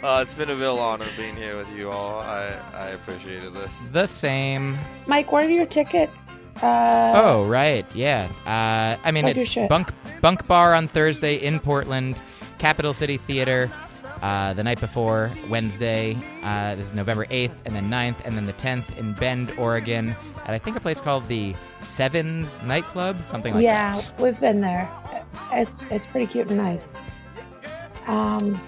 Uh, it's been a real honor being here with you all. I, I appreciated this. The same. Myq, where are your tickets? Uh, Oh right, yeah. Uh, I mean, Plug your it's. Bunk Bunk Bar on Thursday in Portland, Capital City Theater. Uh, the night before Wednesday, uh, this is November 8th, and then 9th, and then the 10th in Bend, Oregon, at I think a place called the Sevens Nightclub, something like yeah, that. Yeah, we've been there. It's it's pretty cute and nice. Um,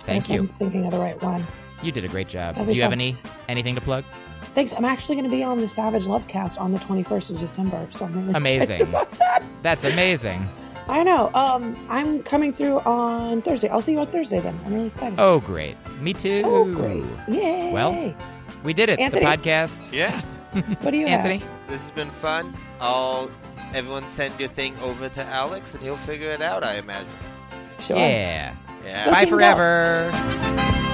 Thank you. I'm thinking of the right one. You did a great job. Do you have any anything to plug? Thanks. I'm actually going to be on the Savage Lovecast on the 21st of December, so I'm really Amazing. That's amazing. I know. Um, I'm coming through on Thursday. I'll see you on Thursday then. I'm really excited. Oh, great. Me too. Oh, great! Yay! Well, We did it. Anthony? The podcast. Yeah, what do you Anthony. have? this has been fun. I'll everyone send your thing over to Alex and he'll figure it out. I imagine. Sure. Yeah. Yeah. Bye team, go. forever.